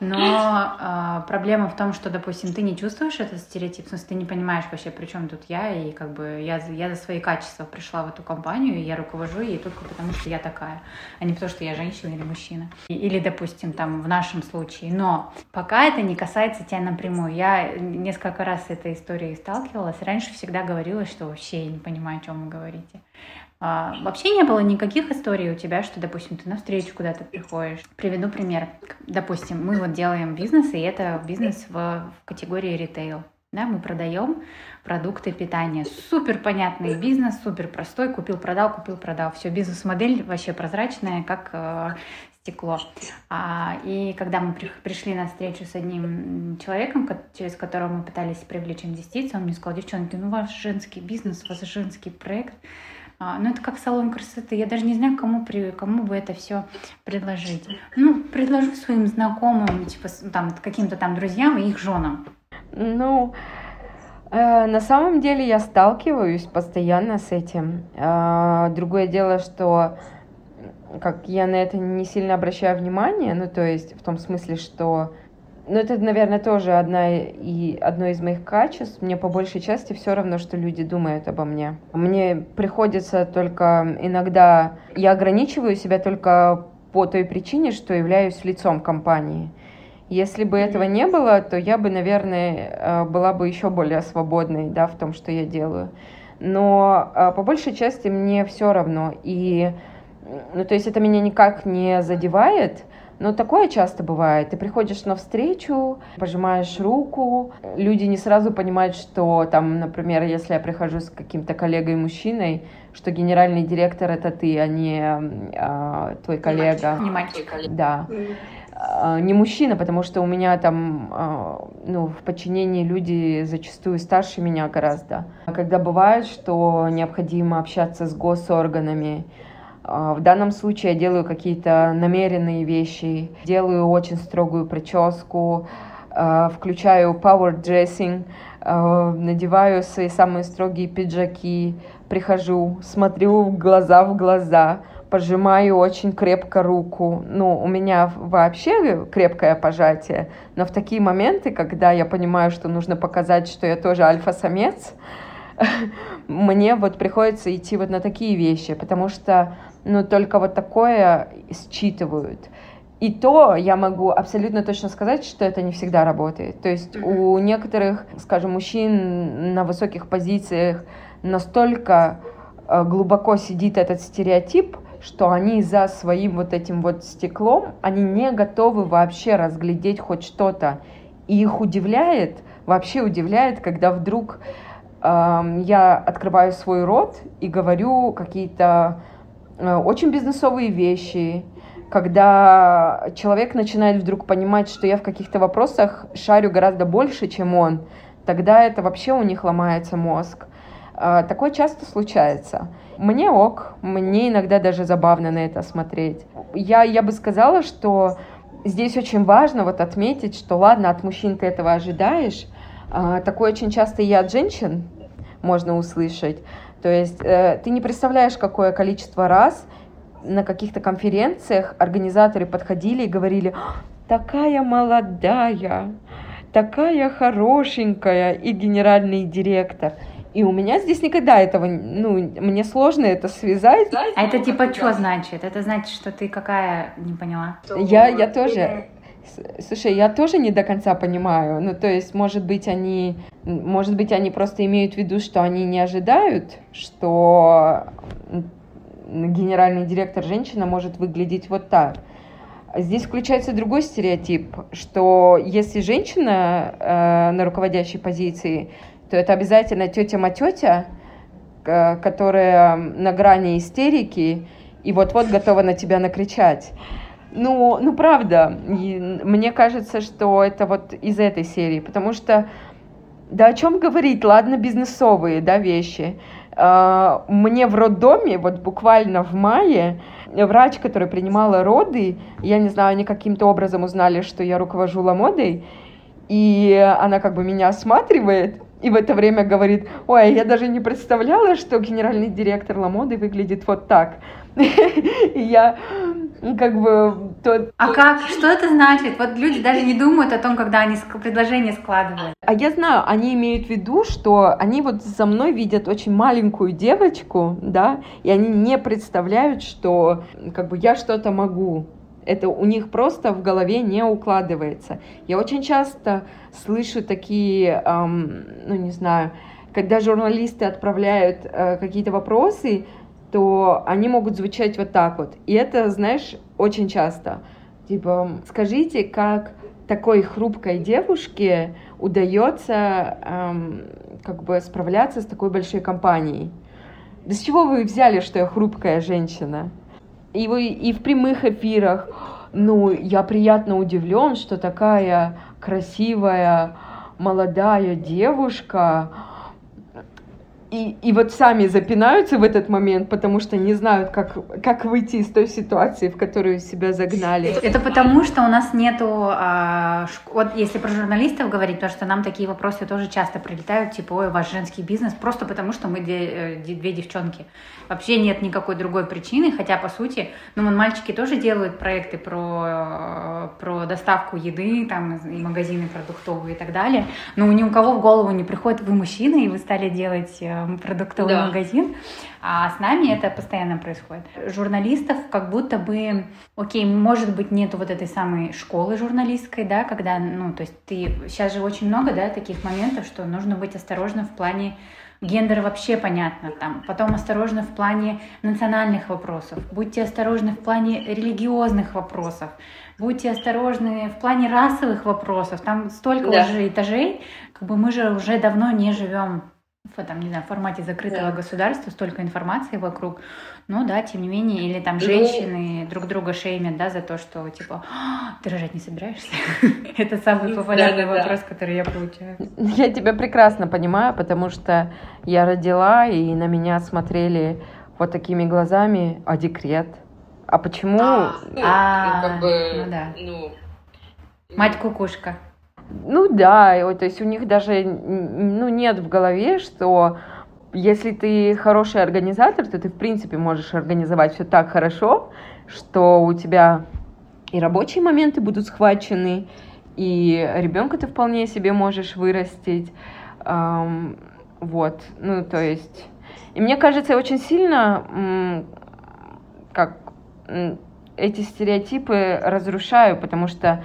Но э, проблема в том, что, допустим, ты не чувствуешь этот стереотип, в смысле, ты не понимаешь вообще, при чем тут я, и как бы я, я за свои качества пришла в эту компанию, и я руковожу ей только потому, что я такая, а не потому, что я женщина или мужчина. Или, допустим, там в нашем случае. Но пока это не касается тебя напрямую. Я несколько раз с этой историей сталкивалась. Раньше всегда говорила, что вообще я не понимаю, о чем вы говорите. А, вообще не было никаких историй у тебя, что, допустим, ты на встречу куда-то приходишь. Приведу пример. Допустим, мы вот делаем бизнес, и это бизнес в, в категории ритейл. Да, мы продаем продукты питания. Супер понятный бизнес, супер простой. Купил, продал, купил, продал. Все, бизнес-модель вообще прозрачная, как э, стекло. А, и когда мы при, пришли на встречу с одним человеком, через которого мы пытались привлечь инвестиции, он мне сказал, девчонки, ну ваш женский бизнес, у вас женский проект, а, ну, это как салон красоты. Я даже не знаю, кому, при, кому бы это все предложить. Ну, предложу своим знакомым, типа, там, каким-то там друзьям и их женам. Ну, э, на самом деле я сталкиваюсь постоянно с этим. Э, другое дело, что как я на это не сильно обращаю внимание, ну, то есть в том смысле, что ну, это, наверное, тоже одна и одно из моих качеств. Мне по большей части все равно, что люди думают обо мне. Мне приходится только иногда... Я ограничиваю себя только по той причине, что являюсь лицом компании. Если бы этого не было, то я бы, наверное, э, была бы еще более свободной да, в том, что я делаю. Но э, по большей части мне все равно. И, ну, то есть это меня никак не задевает, но такое часто бывает. Ты приходишь на встречу, пожимаешь руку, люди не сразу понимают, что там, например, если я прихожу с каким-то коллегой-мужчиной, что генеральный директор это ты, а не а, твой коллега. Не мальчик. Да. А, не мужчина, потому что у меня там, а, ну, в подчинении люди зачастую старше меня гораздо. Когда бывает, что необходимо общаться с госорганами, а, в данном случае я делаю какие-то намеренные вещи, делаю очень строгую прическу, а, включаю power dressing, а, надеваю свои самые строгие пиджаки, прихожу, смотрю в глаза в глаза, пожимаю очень крепко руку. Ну, у меня вообще крепкое пожатие, но в такие моменты, когда я понимаю, что нужно показать, что я тоже альфа-самец, мне вот приходится идти вот на такие вещи, потому что но только вот такое считывают. И то я могу абсолютно точно сказать, что это не всегда работает. То есть mm-hmm. у некоторых, скажем, мужчин на высоких позициях настолько э, глубоко сидит этот стереотип, что они за своим вот этим вот стеклом, они не готовы вообще разглядеть хоть что-то. И их удивляет, вообще удивляет, когда вдруг э, я открываю свой рот и говорю какие-то очень бизнесовые вещи, когда человек начинает вдруг понимать, что я в каких-то вопросах шарю гораздо больше, чем он, тогда это вообще у них ломается мозг. Э, такое часто случается. Мне ок, мне иногда даже забавно на это смотреть. Я, я бы сказала, что здесь очень важно вот отметить, что ладно, от мужчин ты этого ожидаешь, а, такое очень часто и от женщин можно услышать, То есть э, ты не представляешь, какое количество раз на каких-то конференциях организаторы подходили и говорили, такая молодая, такая хорошенькая и генеральный директор. И у меня здесь никогда этого, ну, мне сложно это связать. А это типа что значит? Это значит, что ты какая, не поняла? Я, я тоже, слушай, я тоже не до конца понимаю. Ну, то есть, может быть, они, может быть, они просто имеют в виду, что они не ожидают, что генеральный директор женщина может выглядеть вот так. Здесь включается другой стереотип, что если женщина э, на руководящей позиции, то это обязательно тетя-матетя, э, которая на грани истерики и вот-вот готова на тебя накричать. Ну, ну правда, и мне кажется, что это вот из этой серии, потому что да о чем говорить, ладно, бизнесовые, да, вещи. Э, мне в роддоме, вот буквально в мае, врач, которая принимала роды, я не знаю, они каким-то образом узнали, что я руковожу Ламодой, и она как бы меня осматривает, и в это время говорит, ой, я даже не представляла, что генеральный директор Ламоды выглядит вот так. И я как бы... Тот... А как? Что это значит? Вот люди даже не думают о том, когда они предложение складывают. А я знаю, они имеют в виду, что они вот за мной видят очень маленькую девочку, да, и они не представляют, что как бы я что-то могу. Это у них просто в голове не укладывается. Я очень часто слышу такие, эм, ну не знаю, когда журналисты отправляют э, какие-то вопросы, то они могут звучать вот так вот. И это, знаешь, очень часто. Типа, скажите, как такой хрупкой девушке удается эм, как бы справляться с такой большой компанией? Да с чего вы взяли, что я хрупкая женщина? И, вы, и в прямых эфирах, ну, я приятно удивлен, что такая красивая молодая девушка и, и вот сами запинаются в этот момент, потому что не знают, как, как выйти из той ситуации, в которую себя загнали. Это потому, что у нас нету, а, вот если про журналистов говорить, потому что нам такие вопросы тоже часто прилетают, типа, ой, у вас женский бизнес, просто потому что мы две, э, две девчонки. Вообще нет никакой другой причины, хотя, по сути, ну, вон мальчики тоже делают проекты про, про доставку еды, там, и магазины продуктовые и так далее, но ни у кого в голову не приходит, вы мужчина, и вы стали делать э, продуктовый да. магазин, а с нами это постоянно происходит. Журналистов как будто бы, окей, может быть, нету вот этой самой школы журналистской, да, когда, ну, то есть ты, сейчас же очень много, да, таких моментов, что нужно быть осторожным в плане гендер вообще понятно там. Потом осторожно в плане национальных вопросов. Будьте осторожны в плане религиозных вопросов. Будьте осторожны в плане расовых вопросов. Там столько да. уже этажей. Как бы мы же уже давно не живем в там, не знаю, формате закрытого да. государства, столько информации вокруг. Ну да, тем не менее, или там ну, женщины друг друга шеймят, да, за то, что типа, «А, ты рожать не собираешься? Это самый популярный вопрос, который я получаю. Я тебя прекрасно понимаю, потому что я родила, и на меня смотрели вот такими глазами, а декрет? А почему? А, ну, а, ну да. Ну, Мать кукушка. Ну да, то есть у них даже ну, нет в голове, что если ты хороший организатор, то ты в принципе можешь организовать все так хорошо, что у тебя и рабочие моменты будут схвачены, и ребенка ты вполне себе можешь вырастить. Эм, вот, ну то есть... И мне кажется, очень сильно как эти стереотипы разрушаю, потому что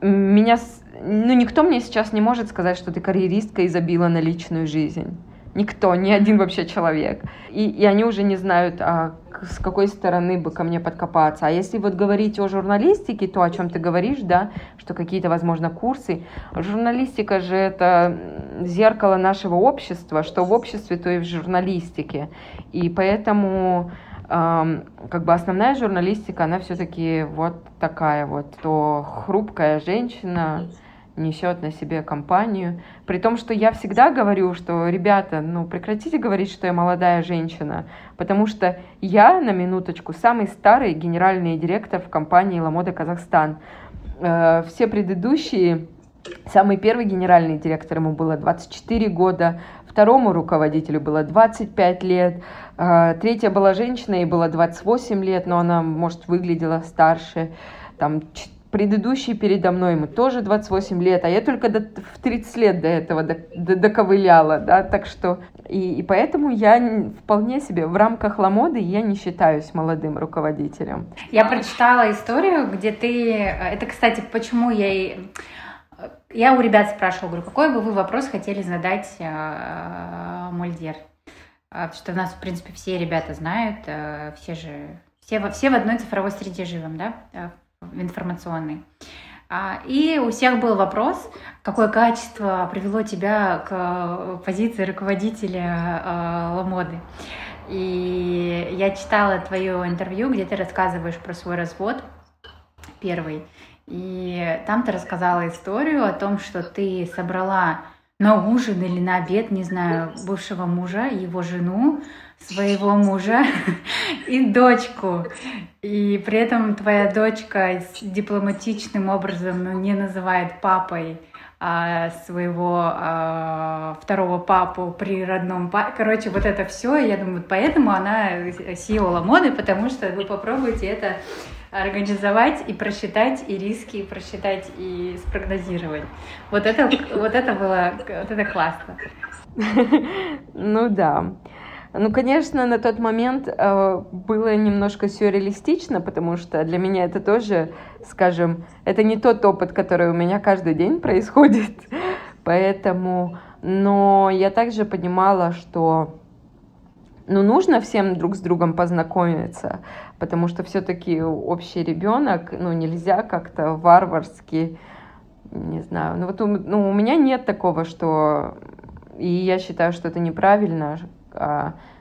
меня ну, никто мне сейчас не может сказать, что ты карьеристка и забила на личную жизнь. Никто, ни один вообще человек. И, и они уже не знают, а с какой стороны бы ко мне подкопаться. А если вот говорить о журналистике, то о чем ты говоришь, да, что какие-то, возможно, курсы. Журналистика же это зеркало нашего общества, что в обществе, то и в журналистике. И поэтому как бы основная журналистика, она все-таки вот такая вот, то хрупкая женщина, несет на себе компанию. При том, что я всегда говорю, что, ребята, ну прекратите говорить, что я молодая женщина, потому что я, на минуточку, самый старый генеральный директор в компании «Ламода Казахстан». Э, все предыдущие, самый первый генеральный директор, ему было 24 года, второму руководителю было 25 лет, а, третья была женщина, ей было 28 лет, но она, может, выглядела старше, там предыдущий передо мной, ему тоже 28 лет, а я только до, в 30 лет до этого до, до, доковыляла, да, так что, и, и поэтому я вполне себе в рамках Ламоды я не считаюсь молодым руководителем. Я прочитала историю, где ты, это, кстати, почему я и я у ребят спрашивала, говорю, какой бы вы вопрос хотели задать э, Мольдер? Потому что нас, в принципе, все ребята знают, э, все же, все, все в одной цифровой среде живем, да, в информационной. А, и у всех был вопрос, какое качество привело тебя к позиции руководителя э, Ламоды. И я читала твое интервью, где ты рассказываешь про свой развод первый. И там ты рассказала историю о том, что ты собрала на ужин или на обед, не знаю, бывшего мужа, его жену, своего мужа и дочку. И при этом твоя дочка дипломатичным образом ну, не называет папой а, своего а, второго папу при родном папе. Короче, вот это все, я думаю, поэтому она CEO Ламоды, потому что вы попробуйте это организовать и просчитать и риски, и просчитать и спрогнозировать. Вот это, вот это было, вот это классно. Ну да. Ну, конечно, на тот момент э, было немножко сюрреалистично, потому что для меня это тоже, скажем, это не тот опыт, который у меня каждый день происходит. Поэтому, но я также понимала, что ну, нужно всем друг с другом познакомиться, потому что все-таки общий ребенок, ну, нельзя как-то варварски, не знаю, ну, вот у, ну, у меня нет такого, что, и я считаю, что это неправильно,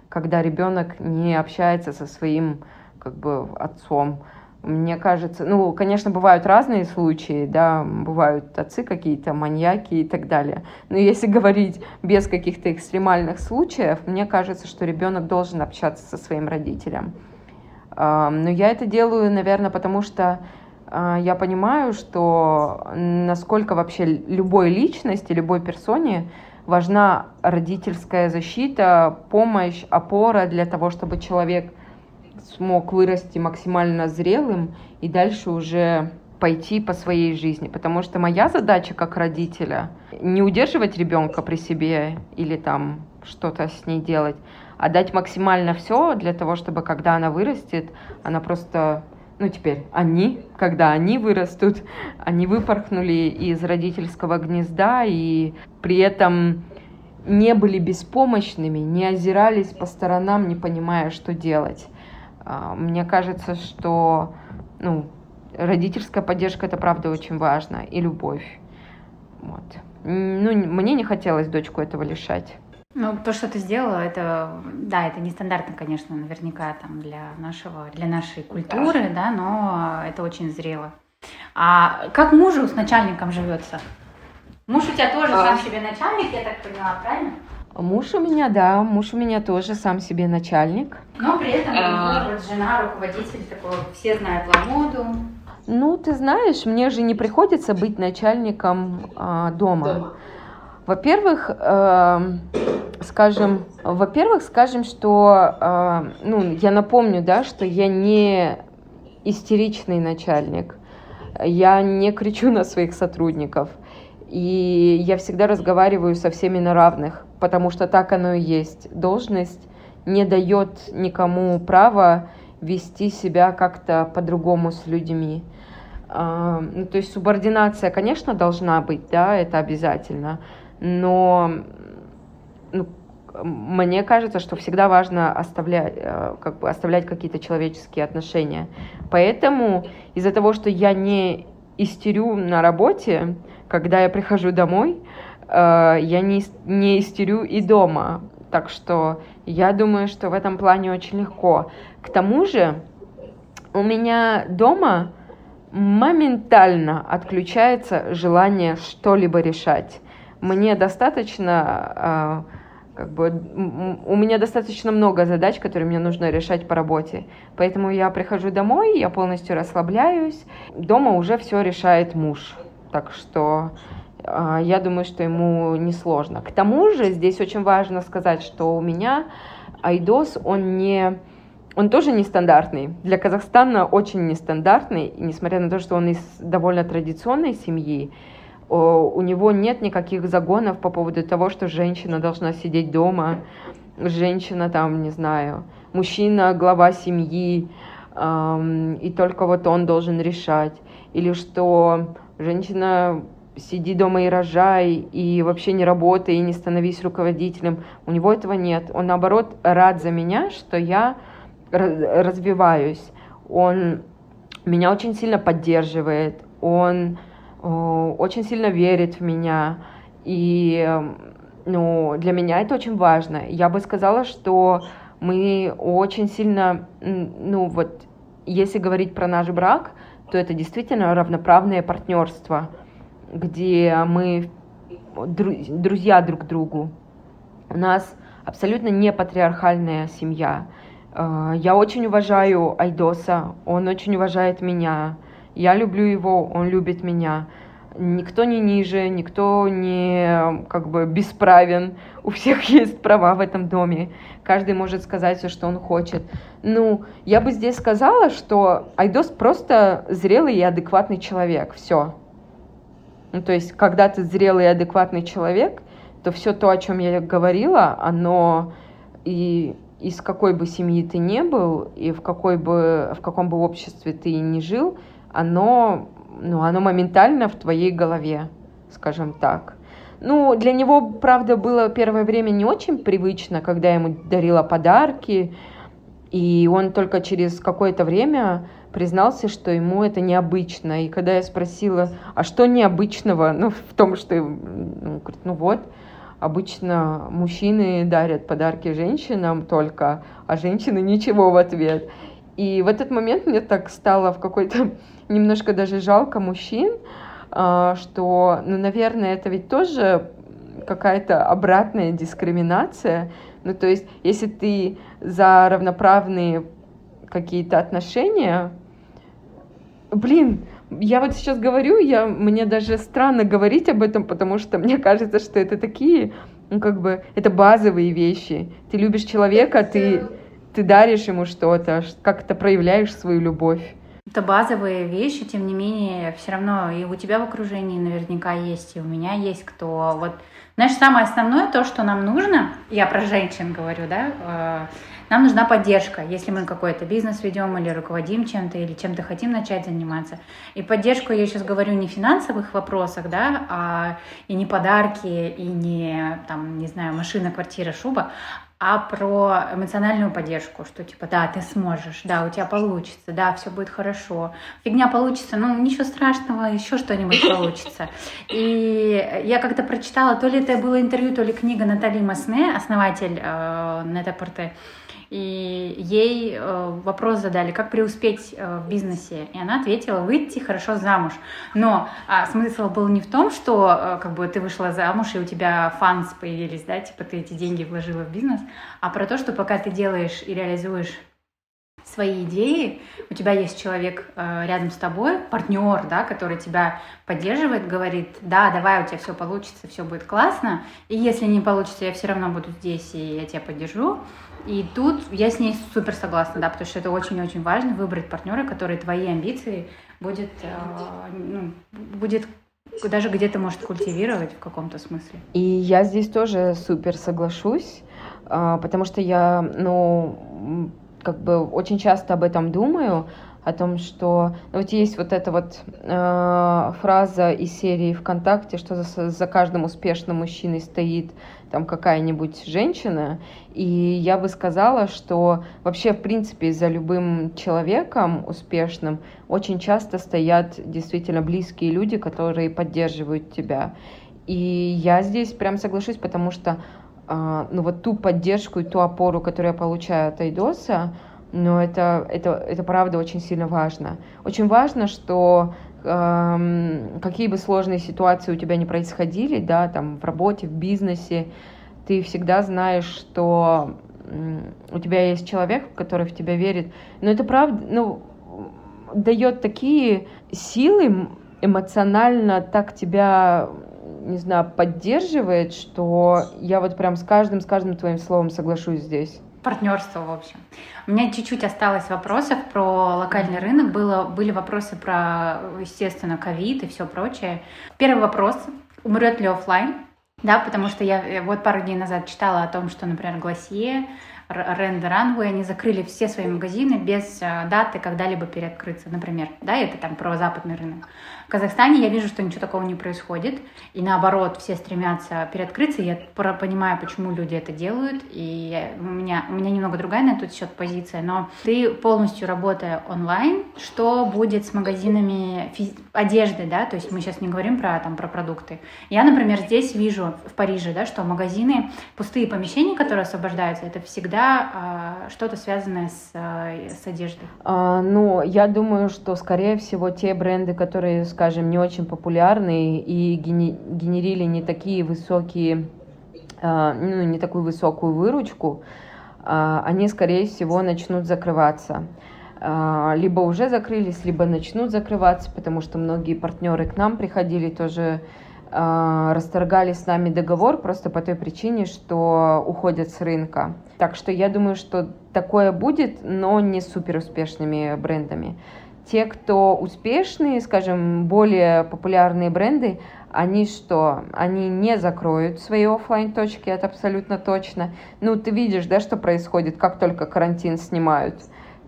когда ребенок не общается со своим, как бы, отцом, мне кажется, ну, конечно, бывают разные случаи, да, бывают отцы какие-то, маньяки и так далее. Но если говорить без каких-то экстремальных случаев, мне кажется, что ребенок должен общаться со своим родителем. Но я это делаю, наверное, потому что а, я понимаю, что насколько вообще любой личности, любой персоне важна родительская защита, помощь, опора для того, чтобы человек – смог вырасти максимально зрелым и дальше уже пойти по своей жизни. Потому что моя задача как родителя не удерживать ребенка при себе или там что-то с ней делать, а дать максимально все для того, чтобы когда она вырастет, она просто ну теперь они, когда они вырастут, они выпорхнули из родительского гнезда и при этом не были беспомощными, не озирались по сторонам, не понимая, что делать. А, мне кажется, что ну, родительская поддержка это правда очень важно и любовь. Вот. Ну, мне не хотелось дочку этого лишать. Ну, то, что ты сделала, это, да, это нестандартно, конечно, наверняка там для нашего, для нашей культуры, да, но это очень зрело. А как мужу с начальником живется? Муж у тебя тоже а... сам себе начальник, я так поняла, правильно? Муж у меня, да, муж у меня тоже сам себе начальник. Но при этом а... вот жена, руководитель такой, все знают Ламоду. Ну, ты знаешь, мне же не приходится быть начальником а, дома. дома. Во-первых, э, скажем, во-первых, скажем, что, э, ну, я напомню, да, что я не истеричный начальник, я не кричу на своих сотрудников, и я всегда разговариваю со всеми на равных потому что так оно и есть. Должность не дает никому права вести себя как-то по-другому с людьми. А, ну, то есть субординация, конечно, должна быть, да, это обязательно, но ну, мне кажется, что всегда важно оставлять, э, как бы оставлять какие-то человеческие отношения. Поэтому из-за того, что я не истерю на работе, когда я прихожу домой, Э, я не, не истерю и дома. Так что я думаю, что в этом плане очень легко. К тому же у меня дома моментально отключается желание что-либо решать. Мне достаточно, э, как бы, у меня достаточно много задач, которые мне нужно решать по работе. Поэтому я прихожу домой, я полностью расслабляюсь. Дома уже все решает муж. Так что а, я думаю, что ему несложно. К тому же здесь очень важно сказать, что у меня Айдос, он не он тоже нестандартный. Для Казахстана очень нестандартный, несмотря на то, что он из довольно традиционной семьи, у него нет никаких загонов по поводу того, что женщина должна сидеть дома, женщина там, не знаю, мужчина, глава семьи, эм, и только вот он должен решать, или что женщина сиди дома и рожай, и вообще не работай, и не становись руководителем. У него этого нет. Он, наоборот, рад за меня, что я развиваюсь. Он меня очень сильно поддерживает, он очень сильно верит в меня. И ну, для меня это очень важно. Я бы сказала, что мы очень сильно, ну вот, если говорить про наш брак, то это действительно равноправное партнерство, где мы друзья друг другу. У нас абсолютно не патриархальная семья. А, я очень уважаю Айдоса, он очень уважает меня. Я люблю его, он любит меня. Никто не ниже, никто не как бы бесправен. У всех есть права в этом доме. Каждый может сказать все, что он хочет. Ну, я бы здесь сказала, что Айдос просто зрелый и адекватный человек. Все. Ну, то есть, когда ты зрелый и адекватный человек, то все то, о чем я говорила, оно и из какой бы семьи ты не был, и в, какой бы, в каком бы обществе ты не жил, оно, ну, оно моментально в твоей голове, скажем так. Ну, для него, правда, было первое время не очень привычно, когда я ему дарила подарки, и он только через какое-то время признался, что ему это необычно. И когда я спросила, а что необычного ну, в том, что... Ну, говорит, ну вот, Обычно мужчины дарят подарки женщинам только, а женщины ничего в ответ. И в этот момент мне так стало в какой-то немножко даже жалко мужчин, а, что, ну, наверное, это ведь тоже какая-то обратная дискриминация. Ну, то есть, если ты за равноправные какие-то отношения, блин, я вот сейчас говорю, я, мне даже странно говорить об этом, потому что мне кажется, что это такие, ну, как бы, это базовые вещи. Ты любишь человека, ты, ты даришь ему что-то, как-то проявляешь свою любовь. Это базовые вещи, тем не менее, все равно и у тебя в окружении наверняка есть, и у меня есть кто. Вот, знаешь, самое основное, то, что нам нужно, я про женщин говорю, да, э, нам нужна поддержка, если мы какой-то бизнес ведем или руководим чем-то, или чем-то хотим начать заниматься. И поддержку я сейчас говорю не в финансовых вопросах, да, а и не подарки, и не, там, не знаю, машина, квартира, шуба, а про эмоциональную поддержку, что типа, да, ты сможешь, да, у тебя получится, да, все будет хорошо. Фигня получится, ну ничего страшного, еще что-нибудь получится. И я как-то прочитала, то ли это было интервью, то ли книга Натали Масне, основатель э, Нетапорте, и ей э, вопрос задали, как преуспеть э, в бизнесе, и она ответила, выйти хорошо замуж. Но а, смысл был не в том, что э, как бы ты вышла замуж и у тебя фанс появились, да, типа ты эти деньги вложила в бизнес, а про то, что пока ты делаешь и реализуешь свои идеи, у тебя есть человек э, рядом с тобой, партнер, да, который тебя поддерживает, говорит, да, давай, у тебя все получится, все будет классно, и если не получится, я все равно буду здесь, и я тебя поддержу. И тут я с ней супер согласна, да, потому что это очень-очень важно выбрать партнера, который твои амбиции будет, э, ну, будет даже где-то может культивировать в каком-то смысле. И я здесь тоже супер соглашусь, э, потому что я, ну, как бы очень часто об этом думаю, о том, что ну, вот есть вот эта вот э, фраза из серии ВКонтакте, что за, за каждым успешным мужчиной стоит там какая-нибудь женщина, и я бы сказала, что вообще, в принципе, за любым человеком успешным очень часто стоят действительно близкие люди, которые поддерживают тебя. И я здесь прям соглашусь, потому что ну вот ту поддержку и ту опору, которую я получаю от Айдоса, но это, это, это правда очень сильно важно. Очень важно, что эм, какие бы сложные ситуации у тебя не происходили, да, там в работе, в бизнесе, ты всегда знаешь, что у тебя есть человек, который в тебя верит. Но это правда, ну, дает такие силы эмоционально так тебя не знаю, поддерживает, что я вот прям с каждым, с каждым твоим словом соглашусь здесь. Партнерство, в общем. У меня чуть-чуть осталось вопросов про локальный рынок. Было, были вопросы про, естественно, ковид и все прочее. Первый вопрос. Умрет ли офлайн? Да, потому что я вот пару дней назад читала о том, что, например, Гласье Ренда Ранвей, они закрыли все свои магазины без э, даты когда-либо переоткрыться, например. Да, это там про западный рынок. В Казахстане я вижу, что ничего такого не происходит, и наоборот, все стремятся переоткрыться, я понимаю, почему люди это делают, и у меня, у меня немного другая на этот счет позиция, но ты полностью работая онлайн, что будет с магазинами одежды, да, то есть мы сейчас не говорим про, там, про продукты. Я, например, здесь вижу в Париже, да, что магазины, пустые помещения, которые освобождаются, это всегда а, что-то связанное с, а, с одеждой. А, ну, я думаю, что, скорее всего, те бренды, которые скажем, не очень популярные и генерили не такие высокие, а, ну, не такую высокую выручку, а, они, скорее всего, начнут закрываться. А, либо уже закрылись, либо начнут закрываться, потому что многие партнеры к нам приходили тоже расторгали с нами договор просто по той причине, что уходят с рынка. Так что я думаю, что такое будет, но не супер успешными брендами те, кто успешные, скажем, более популярные бренды, они что? Они не закроют свои офлайн точки это абсолютно точно. Ну, ты видишь, да, что происходит, как только карантин снимают.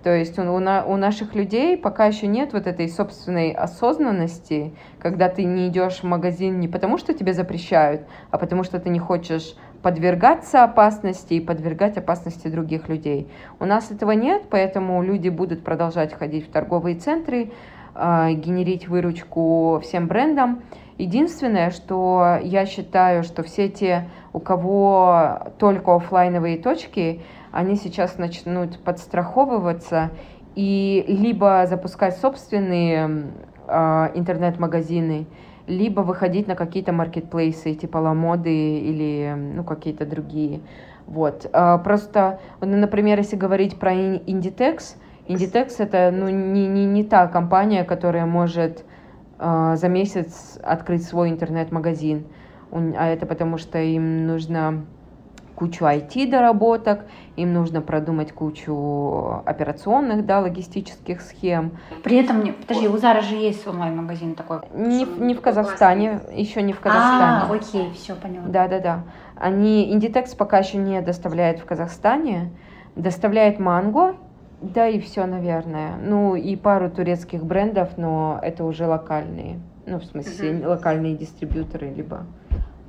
То есть у, у, у наших людей пока еще нет вот этой собственной осознанности, когда ты не идешь в магазин не потому, что тебе запрещают, а потому что ты не хочешь подвергаться опасности и подвергать опасности других людей. У нас этого нет, поэтому люди будут продолжать ходить в торговые центры, а, генерить выручку всем брендам. Единственное, что я считаю, что все те, у кого только офлайновые точки, они сейчас начнут подстраховываться и либо запускать собственные э, интернет-магазины, либо выходить на какие-то маркетплейсы, типа Ламоды или ну, какие-то другие. Вот. А, просто, ну, например, если говорить про Inditex, Inditex это ну, не, не, не та компания, которая может э, за месяц открыть свой интернет-магазин. А это потому что им нужно кучу IT-доработок, им нужно продумать кучу операционных, да, логистических схем. При этом, подожди, у Зара же есть онлайн-магазин такой? Не, не в Казахстане, еще не в Казахстане. А, окей, все, поняла. Да-да-да. Они, Inditex пока еще не доставляет в Казахстане, доставляет Манго, да и все, наверное. Ну и пару турецких брендов, но это уже локальные. Ну, в смысле, uh-huh. локальные дистрибьюторы, либо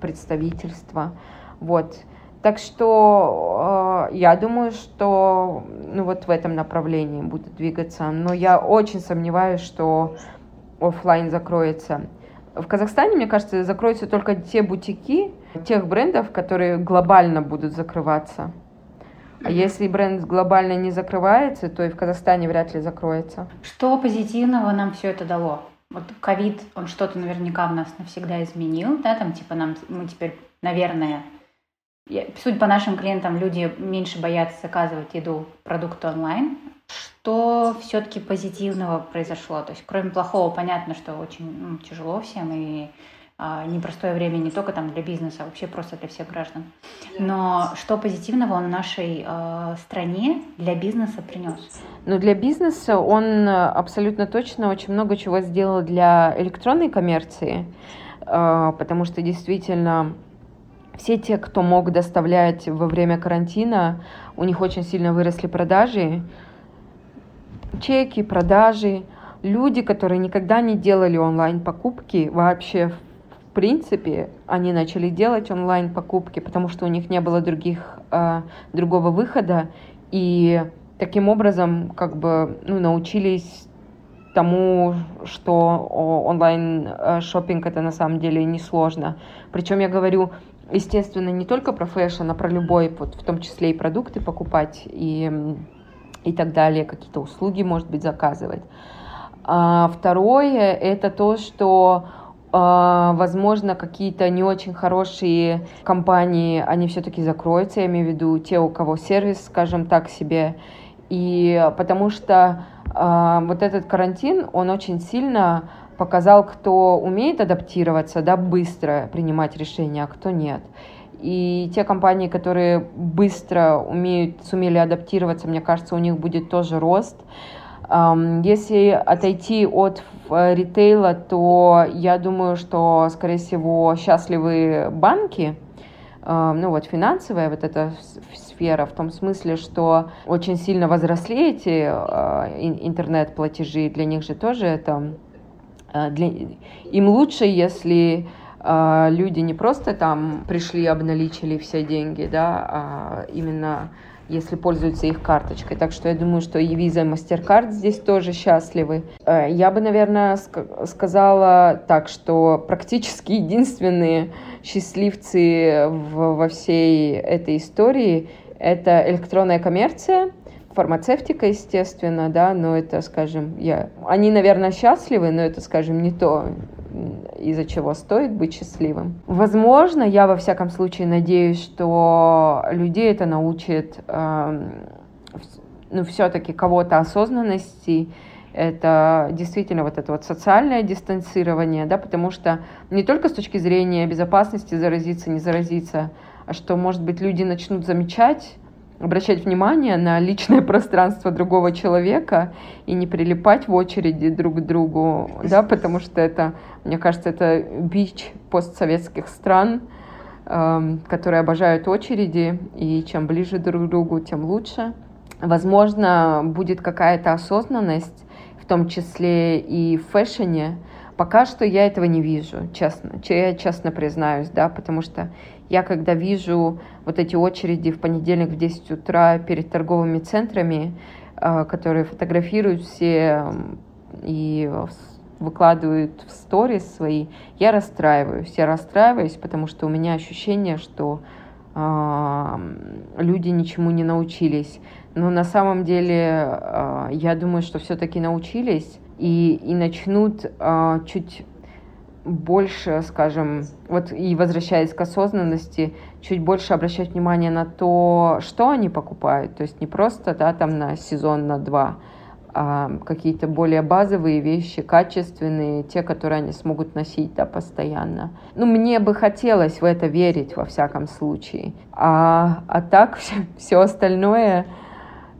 представительства. Вот. Так что э, я думаю, что ну, вот в этом направлении будет двигаться. Но я очень сомневаюсь, что офлайн закроется. В Казахстане, мне кажется, закроются только те бутики тех брендов, которые глобально будут закрываться. А если бренд глобально не закрывается, то и в Казахстане вряд ли закроется. Что позитивного нам все это дало? Вот ковид, он что-то наверняка в нас навсегда изменил, да, там типа нам, мы теперь, наверное, Суть по нашим клиентам, люди меньше боятся заказывать еду, продукты онлайн. Что все-таки позитивного произошло? То есть, кроме плохого, понятно, что очень ну, тяжело всем и а, непростое время не только там для бизнеса, а вообще просто для всех граждан. Но что позитивного он нашей э, стране для бизнеса принес? Ну, для бизнеса он абсолютно точно очень много чего сделал для электронной коммерции, э, потому что действительно все те, кто мог доставлять во время карантина, у них очень сильно выросли продажи, чеки, продажи. Люди, которые никогда не делали онлайн-покупки, вообще в принципе, они начали делать онлайн-покупки, потому что у них не было других, э, другого выхода, и таким образом как бы ну, научились тому, что онлайн э, шопинг это на самом деле несложно. Причем я говорю естественно, не только про fashion, а про любой, вот, в том числе и продукты покупать и, и так далее, какие-то услуги, может быть, заказывать. А второе, это то, что Uh, возможно, какие-то не очень хорошие компании, они все-таки закроются, я имею в виду те, у кого сервис, скажем так, себе. И потому что uh, вот этот карантин, он очень сильно показал, кто умеет адаптироваться, да, быстро принимать решения, а кто нет. И те компании, которые быстро умеют, сумели адаптироваться, мне кажется, у них будет тоже рост. Если отойти от э, ритейла, то я думаю, что, скорее всего, счастливые банки, ну вот финансовая вот эта сфера, в том смысле, что очень сильно возросли эти э, интернет-платежи, для них же тоже это... Э, для... Им лучше, если люди не просто там пришли, обналичили все деньги, да, а именно если пользуются их карточкой. Так что я думаю, что и Visa, и MasterCard здесь тоже счастливы. Э, я бы, наверное, сказала так, что практически единственные счастливцы во всей этой истории — это электронная коммерция, фармацевтика, естественно, да, но это, скажем, я... Они, наверное, счастливы, но это, скажем, не то, из-за чего стоит быть счастливым. Возможно, я во всяком случае надеюсь, что людей это научит, э, ну, все-таки кого-то осознанности, это действительно вот это вот социальное дистанцирование, да, потому что не только с точки зрения безопасности заразиться, не заразиться, а что, может быть, люди начнут замечать, обращать внимание на личное пространство другого человека и не прилипать в очереди друг к другу, да, потому что это, мне кажется, это бич постсоветских стран, э, которые обожают очереди, и чем ближе друг к другу, тем лучше. Возможно, будет какая-то осознанность, в том числе и в фэшне, Пока что я этого не вижу, честно. Я честно признаюсь, да, потому что я когда вижу вот эти очереди в понедельник в 10 утра перед торговыми центрами, э, которые фотографируют все и выкладывают в сторис свои, я расстраиваюсь. Я расстраиваюсь, потому что у меня ощущение, что э, люди ничему не научились. Но на самом деле э, я думаю, что все-таки научились и, и начнут э, чуть больше, скажем, вот и возвращаясь к осознанности, чуть больше обращать внимание на то, что они покупают, то есть не просто, да, там на сезон, на два, а какие-то более базовые вещи, качественные, те, которые они смогут носить, да, постоянно. Ну, мне бы хотелось в это верить, во всяком случае. А, а так все, все остальное,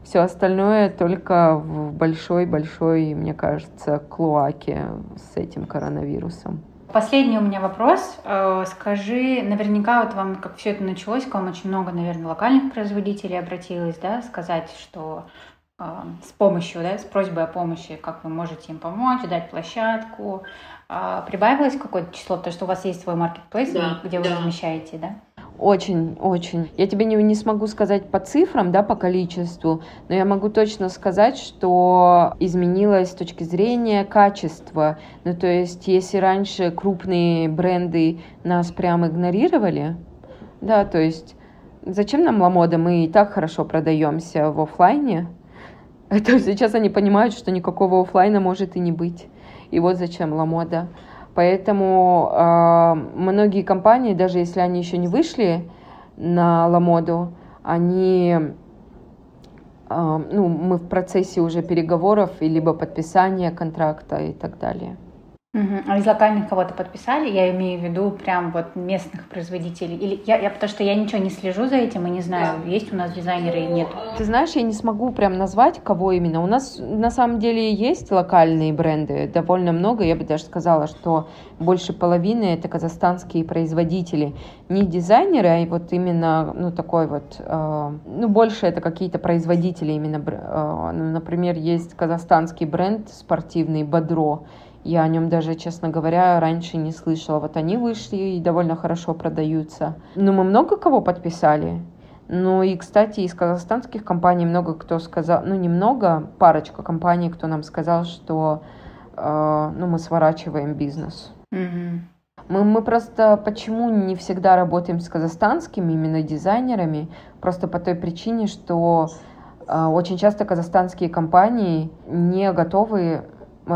все остальное только в большой-большой, мне кажется, клоаке с этим коронавирусом. Последний у меня вопрос. Э, скажи, наверняка вот вам, как все это началось, к вам очень много, наверное, локальных производителей обратилось, да, сказать, что э, с помощью, да, с просьбой о помощи, как вы можете им помочь, дать площадку. Э, прибавилось какое-то число, потому что у вас есть свой маркетплейс, да, где да. вы размещаете, да? Очень, очень. Я тебе не, не смогу сказать по цифрам, да, по количеству, но я могу точно сказать, что изменилось с точки зрения качества. Ну, то есть, если раньше крупные бренды нас прям игнорировали, да, то есть, зачем нам Ламода? Мы и так хорошо продаемся в офлайне. Это сейчас они понимают, что никакого офлайна может и не быть. И вот зачем Ламода. Поэтому э, многие компании, даже если они еще не вышли на Ламоду, они, э, ну, мы в процессе уже переговоров и либо подписания контракта и так далее. Угу. А из локальных кого-то подписали? Я имею в виду прям вот местных производителей. Или я, я потому что я ничего не слежу за этим и не знаю, да. есть у нас дизайнеры или нет. Ты знаешь, я не смогу прям назвать, кого именно. У нас на самом деле есть локальные бренды, довольно много. Я бы даже сказала, что больше половины это казахстанские производители. Не дизайнеры, а вот именно, ну, такой вот, э, ну, больше это какие-то производители именно. Э, ну, например, есть казахстанский бренд спортивный «Бодро», я о нем даже, честно говоря, раньше не слышала. Вот они вышли и довольно хорошо продаются. Но мы много кого подписали. Ну и, кстати, из казахстанских компаний много кто сказал, ну немного, парочка компаний, кто нам сказал, что э, ну, мы сворачиваем бизнес. Mm-hmm. Мы, мы просто почему не всегда работаем с казахстанскими именно дизайнерами? Просто по той причине, что э, очень часто казахстанские компании не готовы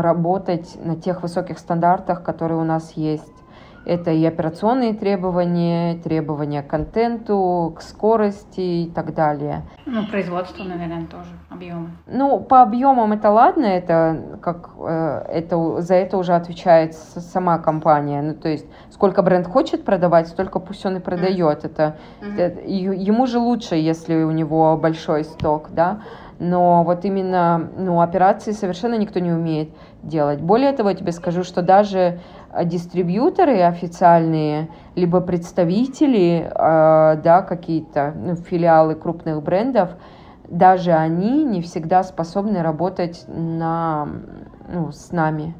работать на тех высоких стандартах, которые у нас есть. Это и операционные требования, требования к контенту, к скорости и так далее. Ну, производство, наверное, тоже, объемы. Ну, по объемам это ладно, это как э, это за это уже отвечает сама компания. Ну, то есть сколько бренд хочет продавать, столько пусть он и продает. Mm-hmm. Это, это ему же лучше, если у него большой сток, да но вот именно ну, операции совершенно никто не умеет делать. Более того, я тебе скажу, что даже э, дистрибьюторы официальные, либо представители, э, да, какие-то ну, филиалы крупных брендов, даже они не всегда способны работать на, ну, с нами.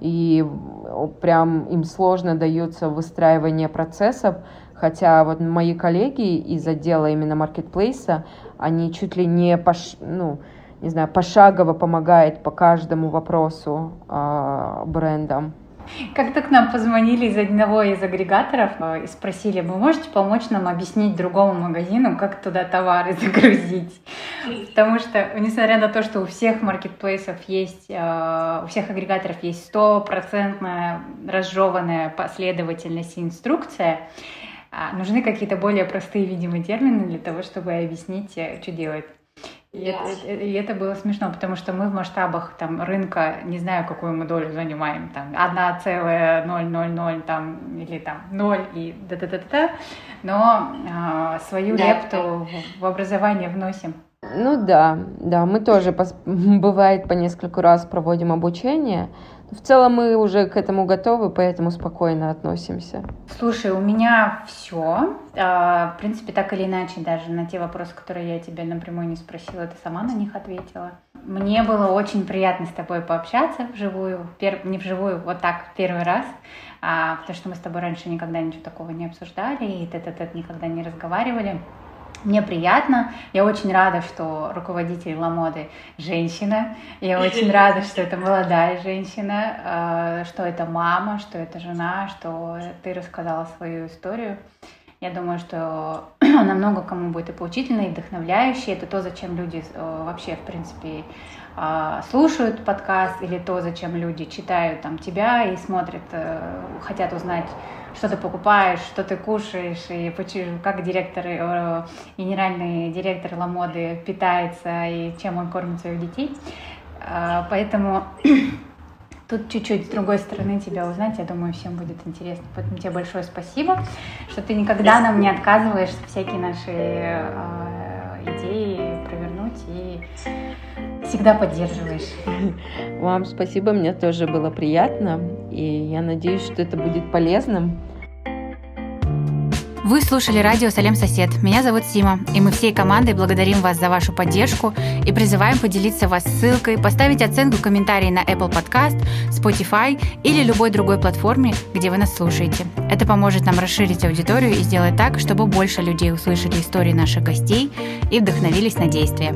И прям им сложно дается выстраивание процессов, хотя вот мои коллеги из отдела именно маркетплейса, они чуть ли не пош, ну, не знаю, пошагово помогают по каждому вопросу э, брендам. Как-то к нам позвонили из одного из агрегаторов э, и спросили, вы можете помочь нам объяснить другому магазину, как туда товары загрузить? Потому что, несмотря на то, что у всех маркетплейсов есть, э, у всех агрегаторов есть стопроцентная разжеванная последовательность и инструкция, а, нужны какие-то более простые, видимые термины для того, чтобы объяснить, э, что делать. И, yes. это, и это было смешно, потому что мы в масштабах там рынка, не знаю, какую мы долю занимаем, там 1,000 там или там 0 и да да да да, но а, свою да, лепту В, в образование вносим. Ну да, да, мы тоже бывает по несколько раз проводим обучение, в целом мы уже к этому готовы, поэтому спокойно относимся. Слушай, у меня все. А, в принципе, так или иначе, даже на те вопросы, которые я тебя напрямую не спросила, ты сама на них ответила. Мне было очень приятно с тобой пообщаться вживую, пер... не вживую, вот так, первый раз, а, потому что мы с тобой раньше никогда ничего такого не обсуждали, и тет-а-тет никогда не разговаривали. Мне приятно. Я очень рада, что руководитель Ламоды женщина. Я очень рада, что это молодая женщина, э, что это мама, что это жена, что ты рассказала свою историю. Я думаю, что она много кому будет и поучительной, и вдохновляющей. Это то, зачем люди э, вообще, в принципе, э, слушают подкаст, или то, зачем люди читают там тебя и смотрят, хотят узнать что ты покупаешь, что ты кушаешь, и как директор, э, генеральный директор Ламоды питается и чем он кормит своих детей. А, поэтому тут чуть-чуть с другой стороны тебя узнать, я думаю, всем будет интересно. Поэтому тебе большое спасибо, что ты никогда нам не отказываешь всякие наши э, идеи провернуть и всегда поддерживаешь. Вам спасибо, мне тоже было приятно, и я надеюсь, что это будет полезным. Вы слушали радио «Салем Сосед». Меня зовут Сима, и мы всей командой благодарим вас за вашу поддержку и призываем поделиться вас ссылкой, поставить оценку, комментарий на Apple Podcast, Spotify или любой другой платформе, где вы нас слушаете. Это поможет нам расширить аудиторию и сделать так, чтобы больше людей услышали истории наших гостей и вдохновились на действия.